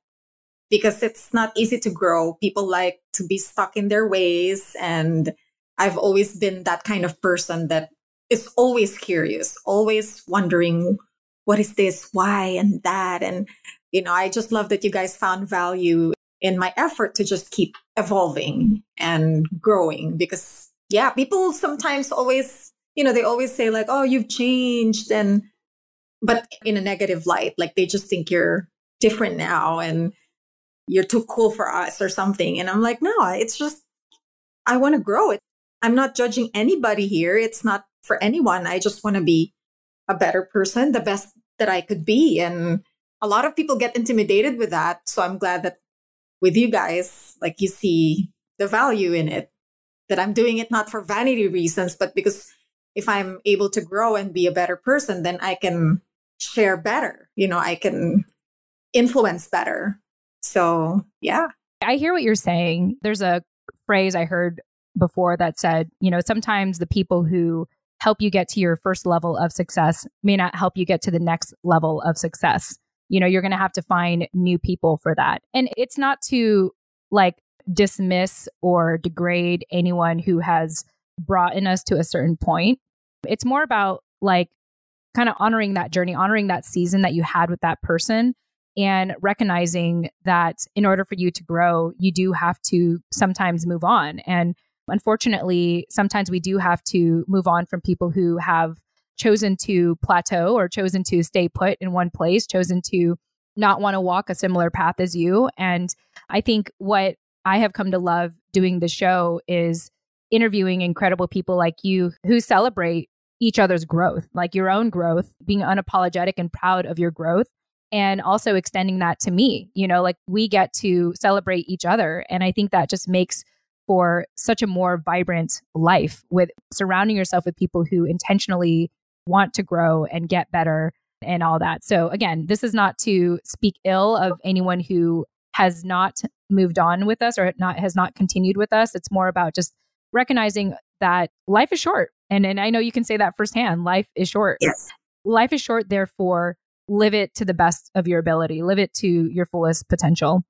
because it's not easy to grow. People like to be stuck in their ways, and I've always been that kind of person that is always curious, always wondering what is this, why, and that. And, you know, I just love that you guys found value in my effort to just keep evolving and growing because, yeah, people sometimes always you know, they always say like, "Oh, you've changed," and but in a negative light, like they just think you're different now and you're too cool for us or something. And I'm like, no, it's just I want to grow it. I'm not judging anybody here. It's not for anyone. I just want to be a better person, the best that I could be. And a lot of people get intimidated with that. So I'm glad that with you guys, like you see the value in it, that I'm doing it not for vanity reasons, but because if I'm able to grow and be a better person, then I can share better. You know, I can influence better. So, yeah. I hear what you're saying. There's a phrase I heard before that said, you know, sometimes the people who help you get to your first level of success may not help you get to the next level of success. You know, you're going to have to find new people for that. And it's not to like dismiss or degrade anyone who has brought in us to a certain point. It's more about like kind of honoring that journey, honoring that season that you had with that person and recognizing that in order for you to grow, you do have to sometimes move on. And unfortunately, sometimes we do have to move on from people who have chosen to plateau or chosen to stay put in one place, chosen to not want to walk a similar path as you. And I think what I have come to love doing the show is interviewing incredible people like you who celebrate each other's growth, like your own growth, being unapologetic and proud of your growth, and also extending that to me. You know, like we get to celebrate each other. And I think that just makes for such a more vibrant life with surrounding yourself with people who intentionally want to grow and get better and all that. So, again, this is not to speak ill of anyone who has not moved on with us or not has not continued with us. It's more about just recognizing that life is short. And, and I know you can say that firsthand. Life is short. Yes. Life is short, therefore, live it to the best of your ability, live it to your fullest potential.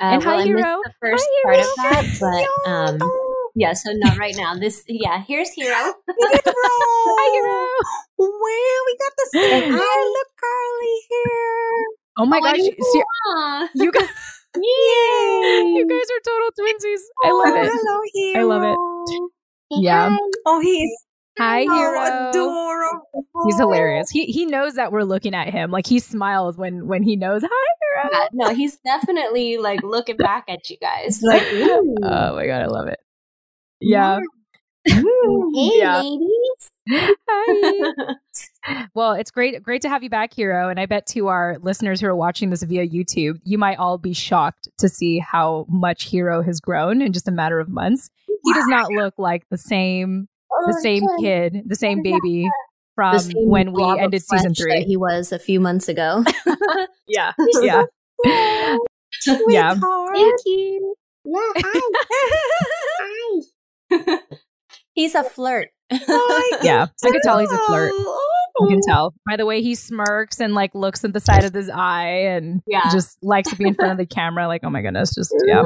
Uh, And hi, well, I missed Hero. the first Hi, part of Hero. that, (laughs) but um, yeah. So not right now. This, yeah. Here's Hero. Hi, (laughs) Hero. Well, we got the same Hi. hair. Look, Carly here. Oh my Oh, gosh. you- ser- Aw. you guys, (laughs) Yay. you guys are total twinsies. I love oh, it. Hello, hero. I love it. Yeah. Oh, he's Hi, so Hero. adorable. He's hilarious. He he knows that we're looking at him. Like he smiles when when he knows. Hi, Hero. Yeah, no, he's definitely like looking back at you guys. Like, (laughs) ooh. Oh my god, I love it. Yeah. Mm, (laughs) hey, yeah. ladies. Hi. (laughs) Well, it's great great to have you back, Hero. And I bet to our listeners who are watching this via YouTube, you might all be shocked to see how much Hero has grown in just a matter of months. He does not look like the same the same kid, the same baby from same when we ended season flesh that three. he was a few months ago. (laughs) Yeah. Yeah. (laughs) Yeah. Sweetheart. Thank you. (laughs) He's a flirt. I Yeah. I could tell he's a flirt. Oh. You can tell by the way he smirks and like looks at the side of his eye and Yeah. just likes to be in front of the camera. Like, oh my goodness, just yeah,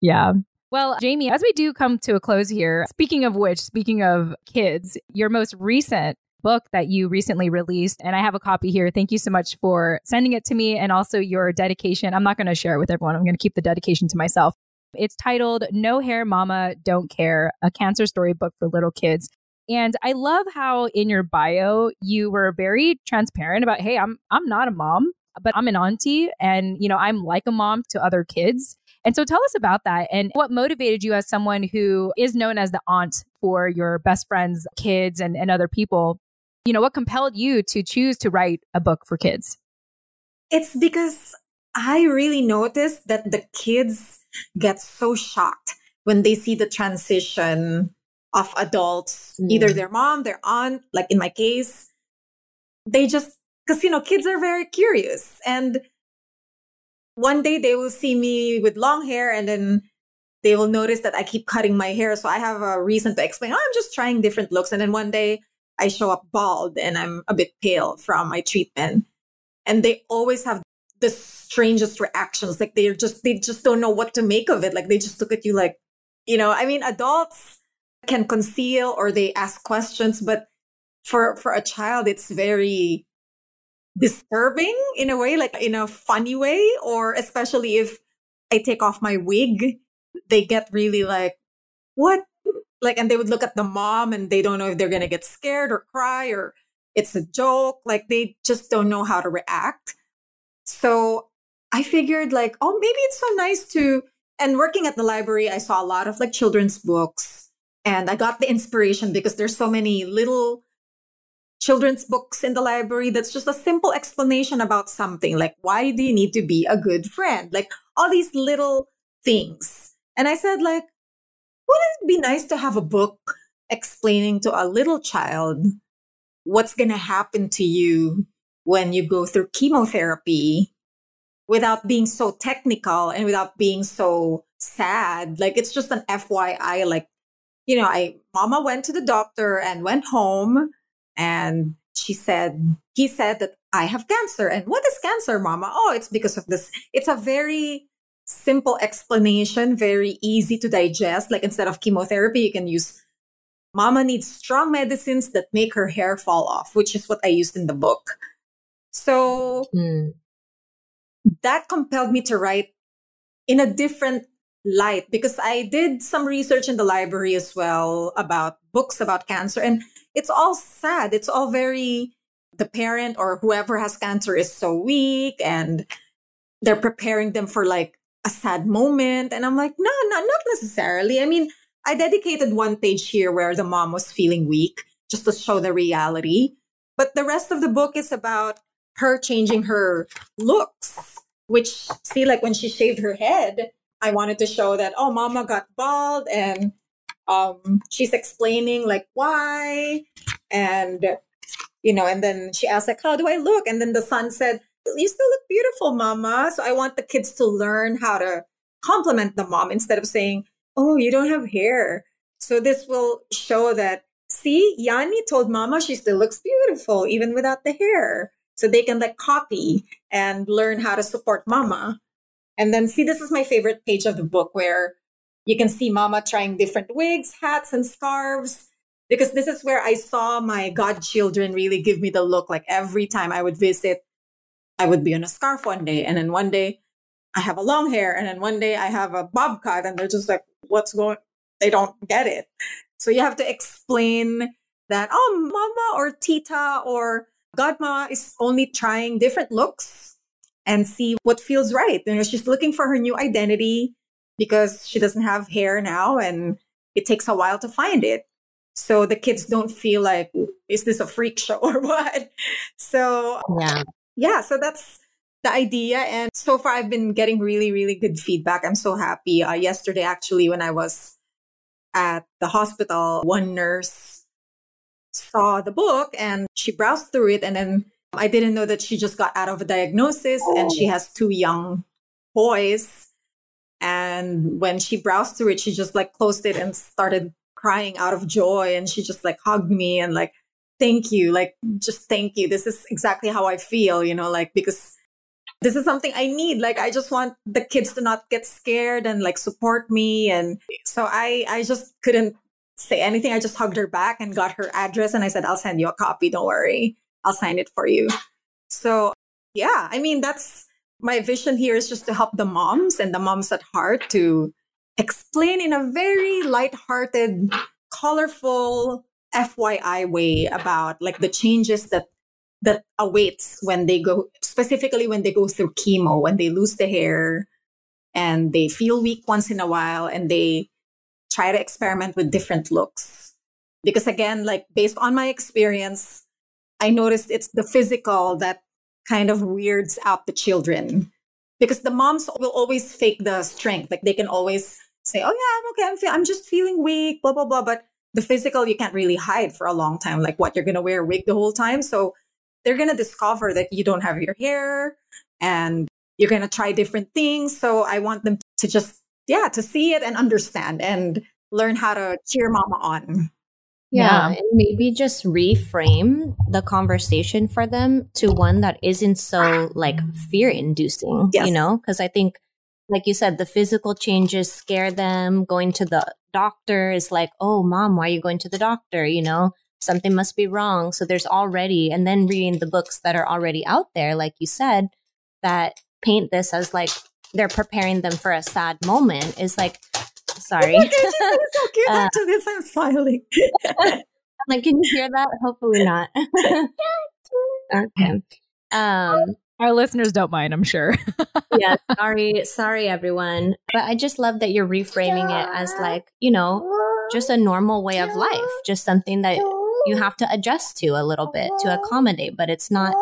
yeah. Well, Jaymee, as we do come to a close here, speaking of which, speaking of kids, your most recent book that you recently released, and I have a copy here. Thank you so much for sending it to me and also your dedication. I'm not going to share it with everyone, I'm going to keep the dedication to myself. It's titled No Hair Mama Don't Care, a cancer storybook for little kids. And I love how in your bio you were very transparent about, hey, I'm I'm not a mom, but I'm an auntie and you know, I'm like a mom to other kids. And so tell us about that and what motivated you as someone who is known as the aunt for your best friends, kids and, and other people. You know, what compelled you to choose to write a book for kids? It's because I really noticed that the kids get so shocked when they see the transition of adults, mm. either their mom, their aunt, like in my case, they just, because, you know, kids are very curious. And one day they will see me with long hair and then they will notice that I keep cutting my hair. So I have a reason to explain, oh, I'm just trying different looks. And then one day I show up bald and I'm a bit pale from my treatment. And they always have the strangest reactions. Like they're just, they just don't know what to make of it. Like they just look at you like, you know, I mean, adults can conceal or they ask questions, but for, for a child, it's very disturbing in a way, like in a funny way, or especially if I take off my wig, they get really like, what? Like, and they would look at the mom and they don't know if they're going to get scared or cry or it's a joke. Like, they just don't know how to react. So I figured, like, oh, maybe it's so nice to. And working at the library, I saw a lot of like children's books and I got the inspiration because there's so many little children's books in the library that's just a simple explanation about something. Like why do you need to be a good friend? Like all these little things. And i said like wouldn't it be nice to have a book explaining to a little child what's going to happen to you when you go through chemotherapy without being so technical and without being so sad? Like it's just an fyi like you know i mama went to the doctor and went home and she said, he said that I have cancer. And what is cancer, mama? Oh, it's because of this. It's a very simple explanation, very easy to digest. Like instead of chemotherapy, you can use mama needs strong medicines that make her hair fall off, which is what I used in the book. So mm. that compelled me to write in a different light because I did some research in the library as well about books about cancer. And it's all sad. It's all very, the parent or whoever has cancer is so weak and they're preparing them for like a sad moment. And I'm like, no, no, not necessarily. I mean, I dedicated one page here where the mom was feeling weak just to show the reality. But the rest of the book is about her changing her looks, which, see, like when she shaved her head, I wanted to show that, oh, mama got bald and um, she's explaining like why and you know and then she asked like how do i look? And then the son said you still look beautiful mama so i want the kids to learn how to compliment the mom instead of saying oh you don't have hair so this will show that see yani told mama she still looks beautiful even without the hair. So they can like copy and learn how to support mama and then see this is my favorite page of the book where you can see mama trying different wigs, hats, and scarves. Because this is where I saw my godchildren really give me the look. Like every time I would visit, I would be on a scarf one day. And then one day I have a long hair. And then one day I have a bob cut. And they're just like, what's going They don't get it. So you have to explain that, oh, mama or tita or godma is only trying different looks and see what feels right. You know, she's looking for her new identity because she doesn't have hair now and it takes a while to find it. So the kids don't feel like, is this a freak show (laughs) or what? So, yeah. Yeah. So that's the idea. And so far, I've been getting really, really good feedback. I'm so happy. Uh, yesterday, actually, when I was at the hospital, one nurse saw the book and she browsed through it. And then I didn't know that she just got out of a diagnosis and she has two young boys. And when she browsed through it, she just like closed it and started crying out of joy. And she just like hugged me and like, thank you. Like, just thank you. This is exactly how I feel, you know, like, because this is something I need. Like, I just want the kids to not get scared and like support me. And so I, I just couldn't say anything. I just hugged her back and got her address. And I said, I'll send you a copy. Don't worry. I'll sign it for you. So, yeah, I mean, that's my vision here is just to help the moms and the moms at heart to explain in a very light-hearted, colorful FYI way about like the changes that that awaits when they go specifically when they go through chemo, when they lose the hair and they feel weak once in a while and they try to experiment with different looks. Because again, like based on my experience, I noticed it's the physical that kind of weirds out the children. Because the moms will always fake the strength. Like they can always say, Oh yeah, I'm okay. I'm, I'm just feeling weak, blah, blah, blah. But the physical, you can't really hide for a long time. Like what, you're to wear a wig the whole time. So they're to discover that you don't have your hair and you're to try different things. So I want them to just yeah, to see it and understand and learn how to cheer mama on. Yeah, yeah. and maybe just reframe the conversation for them to one that isn't so like fear inducing, yes. you know? Because I think, like you said, the physical changes scare them. Going to the doctor is like, oh, mom, why are you going to the doctor? You know, something must be wrong. So there's already, and then reading the books that are already out there, like you said, that paint this as like they're preparing them for a sad moment is like sorry. Oh God, so cute uh, after this. I'm smiling. (laughs) like, can you hear that? Hopefully not. (laughs) (laughs) okay. Um, our listeners don't mind, I'm sure. yeah, sorry, sorry everyone. But I just love that you're reframing it as like, you know, just a normal way of life, just something that you have to adjust to a little bit to accommodate, but it's not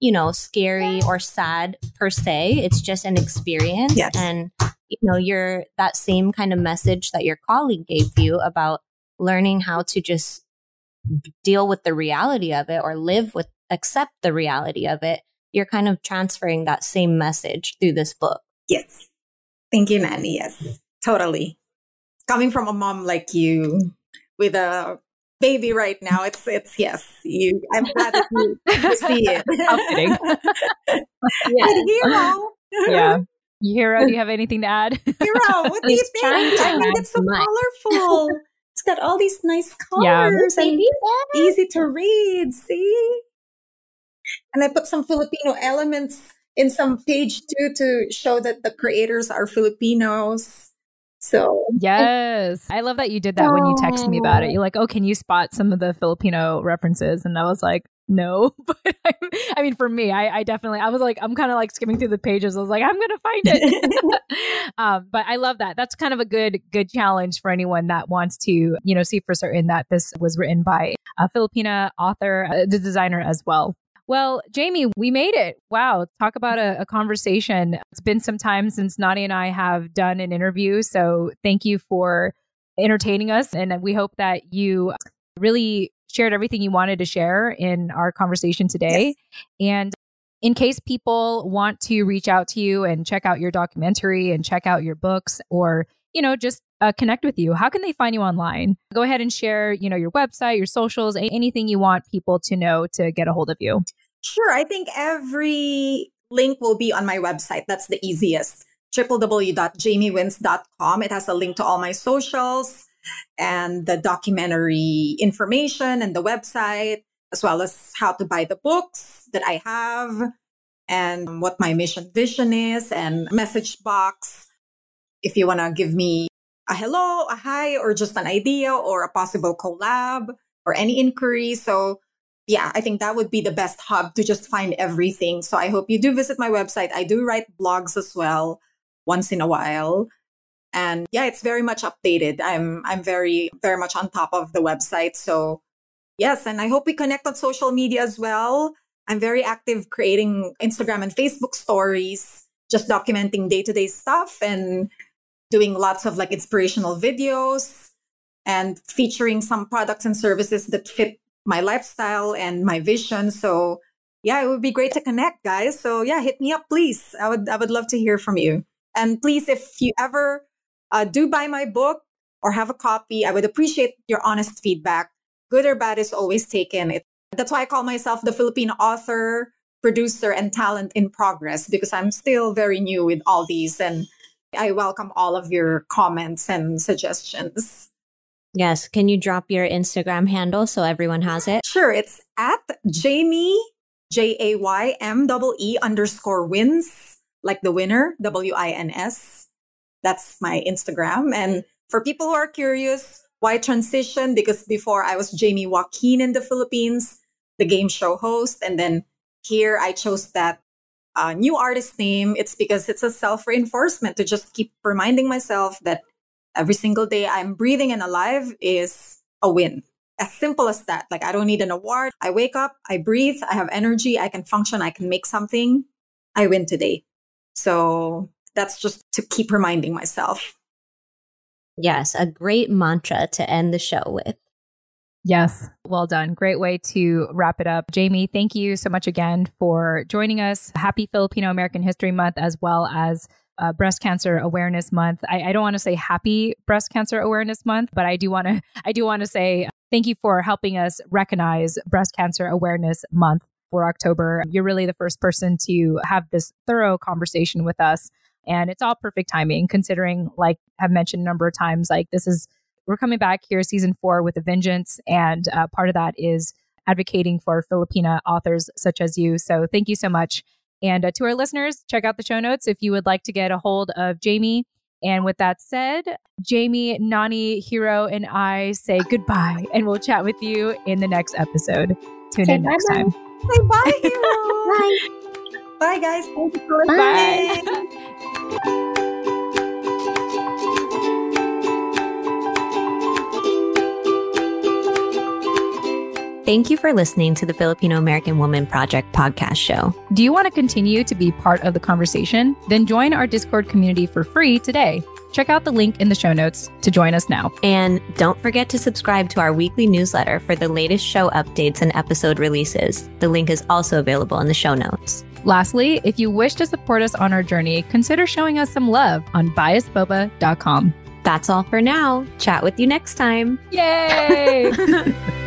you know, scary or sad per se. It's just an experience. Yes. And, you know, you're that same kind of message that your colleague gave you about learning how to just deal with the reality of it or live with, accept the reality of it. You're kind of transferring that same message through this book. Yes. Thank you, Nani. Yes, totally. Coming from a mom like you with a baby right now. It's it's yes. You, I'm glad that you, (laughs) you see it. I'm (laughs) yeah. hero. yeah. Hero, do you have anything to add? (laughs) Hero, what do you think? I think it's so colorful. (laughs) It's got all these nice colors yeah. and easy to read. See? And I put some Filipino elements in some page too to show that the creators are Filipinos. So yes, I love that you did that when you texted me about it. Oh. You're like, "Oh, can you spot some of the Filipino references?" And I was like, "No," (laughs) but I, I mean, for me, I, I, definitely, I was like, I'm kind of like skimming through the pages. I was like, I'm gonna find it. (laughs) um, but I love that. That's kind of a good good challenge for anyone that wants to, you know, see for certain that this was written by a Filipina author, uh, the designer as well. Well, Jaymee, we made it. Wow. Talk about a, a, conversation. It's been some time since Nani and I have done an interview. So thank you for entertaining us. And we hope that you really shared everything you wanted to share in our conversation today. Yes. And in case people want to reach out to you and check out your documentary and check out your books or you know just uh, connect with you how can they find you online go ahead and share you know your website your socials anything you want people to know to get a hold of you Sure. I think every link will be on my website. That's the easiest www.jaymeewins.com. It has a link to all my socials and the documentary information and the website, as well as how to buy the books that I have and what my mission vision is and message box. If you want to give me a hello, a hi, or just an idea or a possible collab or any inquiry. So yeah, I think that would be the best hub to just find everything. So I hope you do visit my website. I do write blogs as well once in a while. And yeah, it's very much updated. I'm I'm very very much on top of the website. So yes, and I hope we connect on social media as well. I'm very active creating Instagram and Facebook stories, just documenting day-to-day stuff and doing lots of like inspirational videos and featuring some products and services that fit my lifestyle and my vision. So yeah, it would be great to connect, guys. So yeah, hit me up, please. I would I would love to hear from you. And please, if you ever uh, do buy my book or have a copy, I would appreciate your honest feedback. Good or bad is always taken. It, that's why I call myself the Filipino author, producer, and talent in progress because I'm still very new with all these, and I welcome all of your comments and suggestions. Yes. Can you drop your Instagram handle so everyone has it? Sure. It's at Jaymee, J A Y M E E underscore wins, like the winner, W I N S. That's my Instagram. And for people who are curious, why transition? Because before I was Jaymee Joaquin in the Philippines, the game show host. And then here I chose that uh, new artist name. It's because it's a self reinforcement to just keep reminding myself that every single day I'm breathing and alive is a win. As simple as that. Like, I don't need an award. I wake up, I breathe, I have energy, I can function, I can make something. I win today. So that's just to keep reminding myself. Yes, a great mantra to end the show with. Yes, well done. Great way to wrap it up. Jaymee, thank you so much again for joining us. Happy Filipino American History Month, as well as uh, Breast Cancer Awareness Month. I, I don't want to say Happy Breast Cancer Awareness Month, but I do want to. (laughs) I do want to say thank you for helping us recognize Breast Cancer Awareness Month for October. You're really the first person to have this thorough conversation with us, and it's all perfect timing, considering, like I've mentioned a number of times, like this is we're coming back here season four with a vengeance, and uh, part of that is advocating for Filipina authors such as you. So thank you so much. And uh, to our listeners, check out the show notes if you would like to get a hold of Jaymee. And with that said, Jaymee, Nani, Hero, and I say goodbye, and we'll chat with you in the next episode. Tune Say in next bye-bye. time. Say bye, (laughs) Hero. Bye. (laughs) Bye, guys. Thank you for Bye. listening. Thank you for listening to the Filipino American Woman Project podcast show. Do you want to continue to be part of the conversation? Then join our Discord community for free today. Check out the link in the show notes to join us now. And don't forget to subscribe to our weekly newsletter for the latest show updates and episode releases. The link is also available in the show notes. Lastly, if you wish to support us on our journey, consider showing us some love on biasboba.com. That's all for now. Chat with you next time. Yay! (laughs)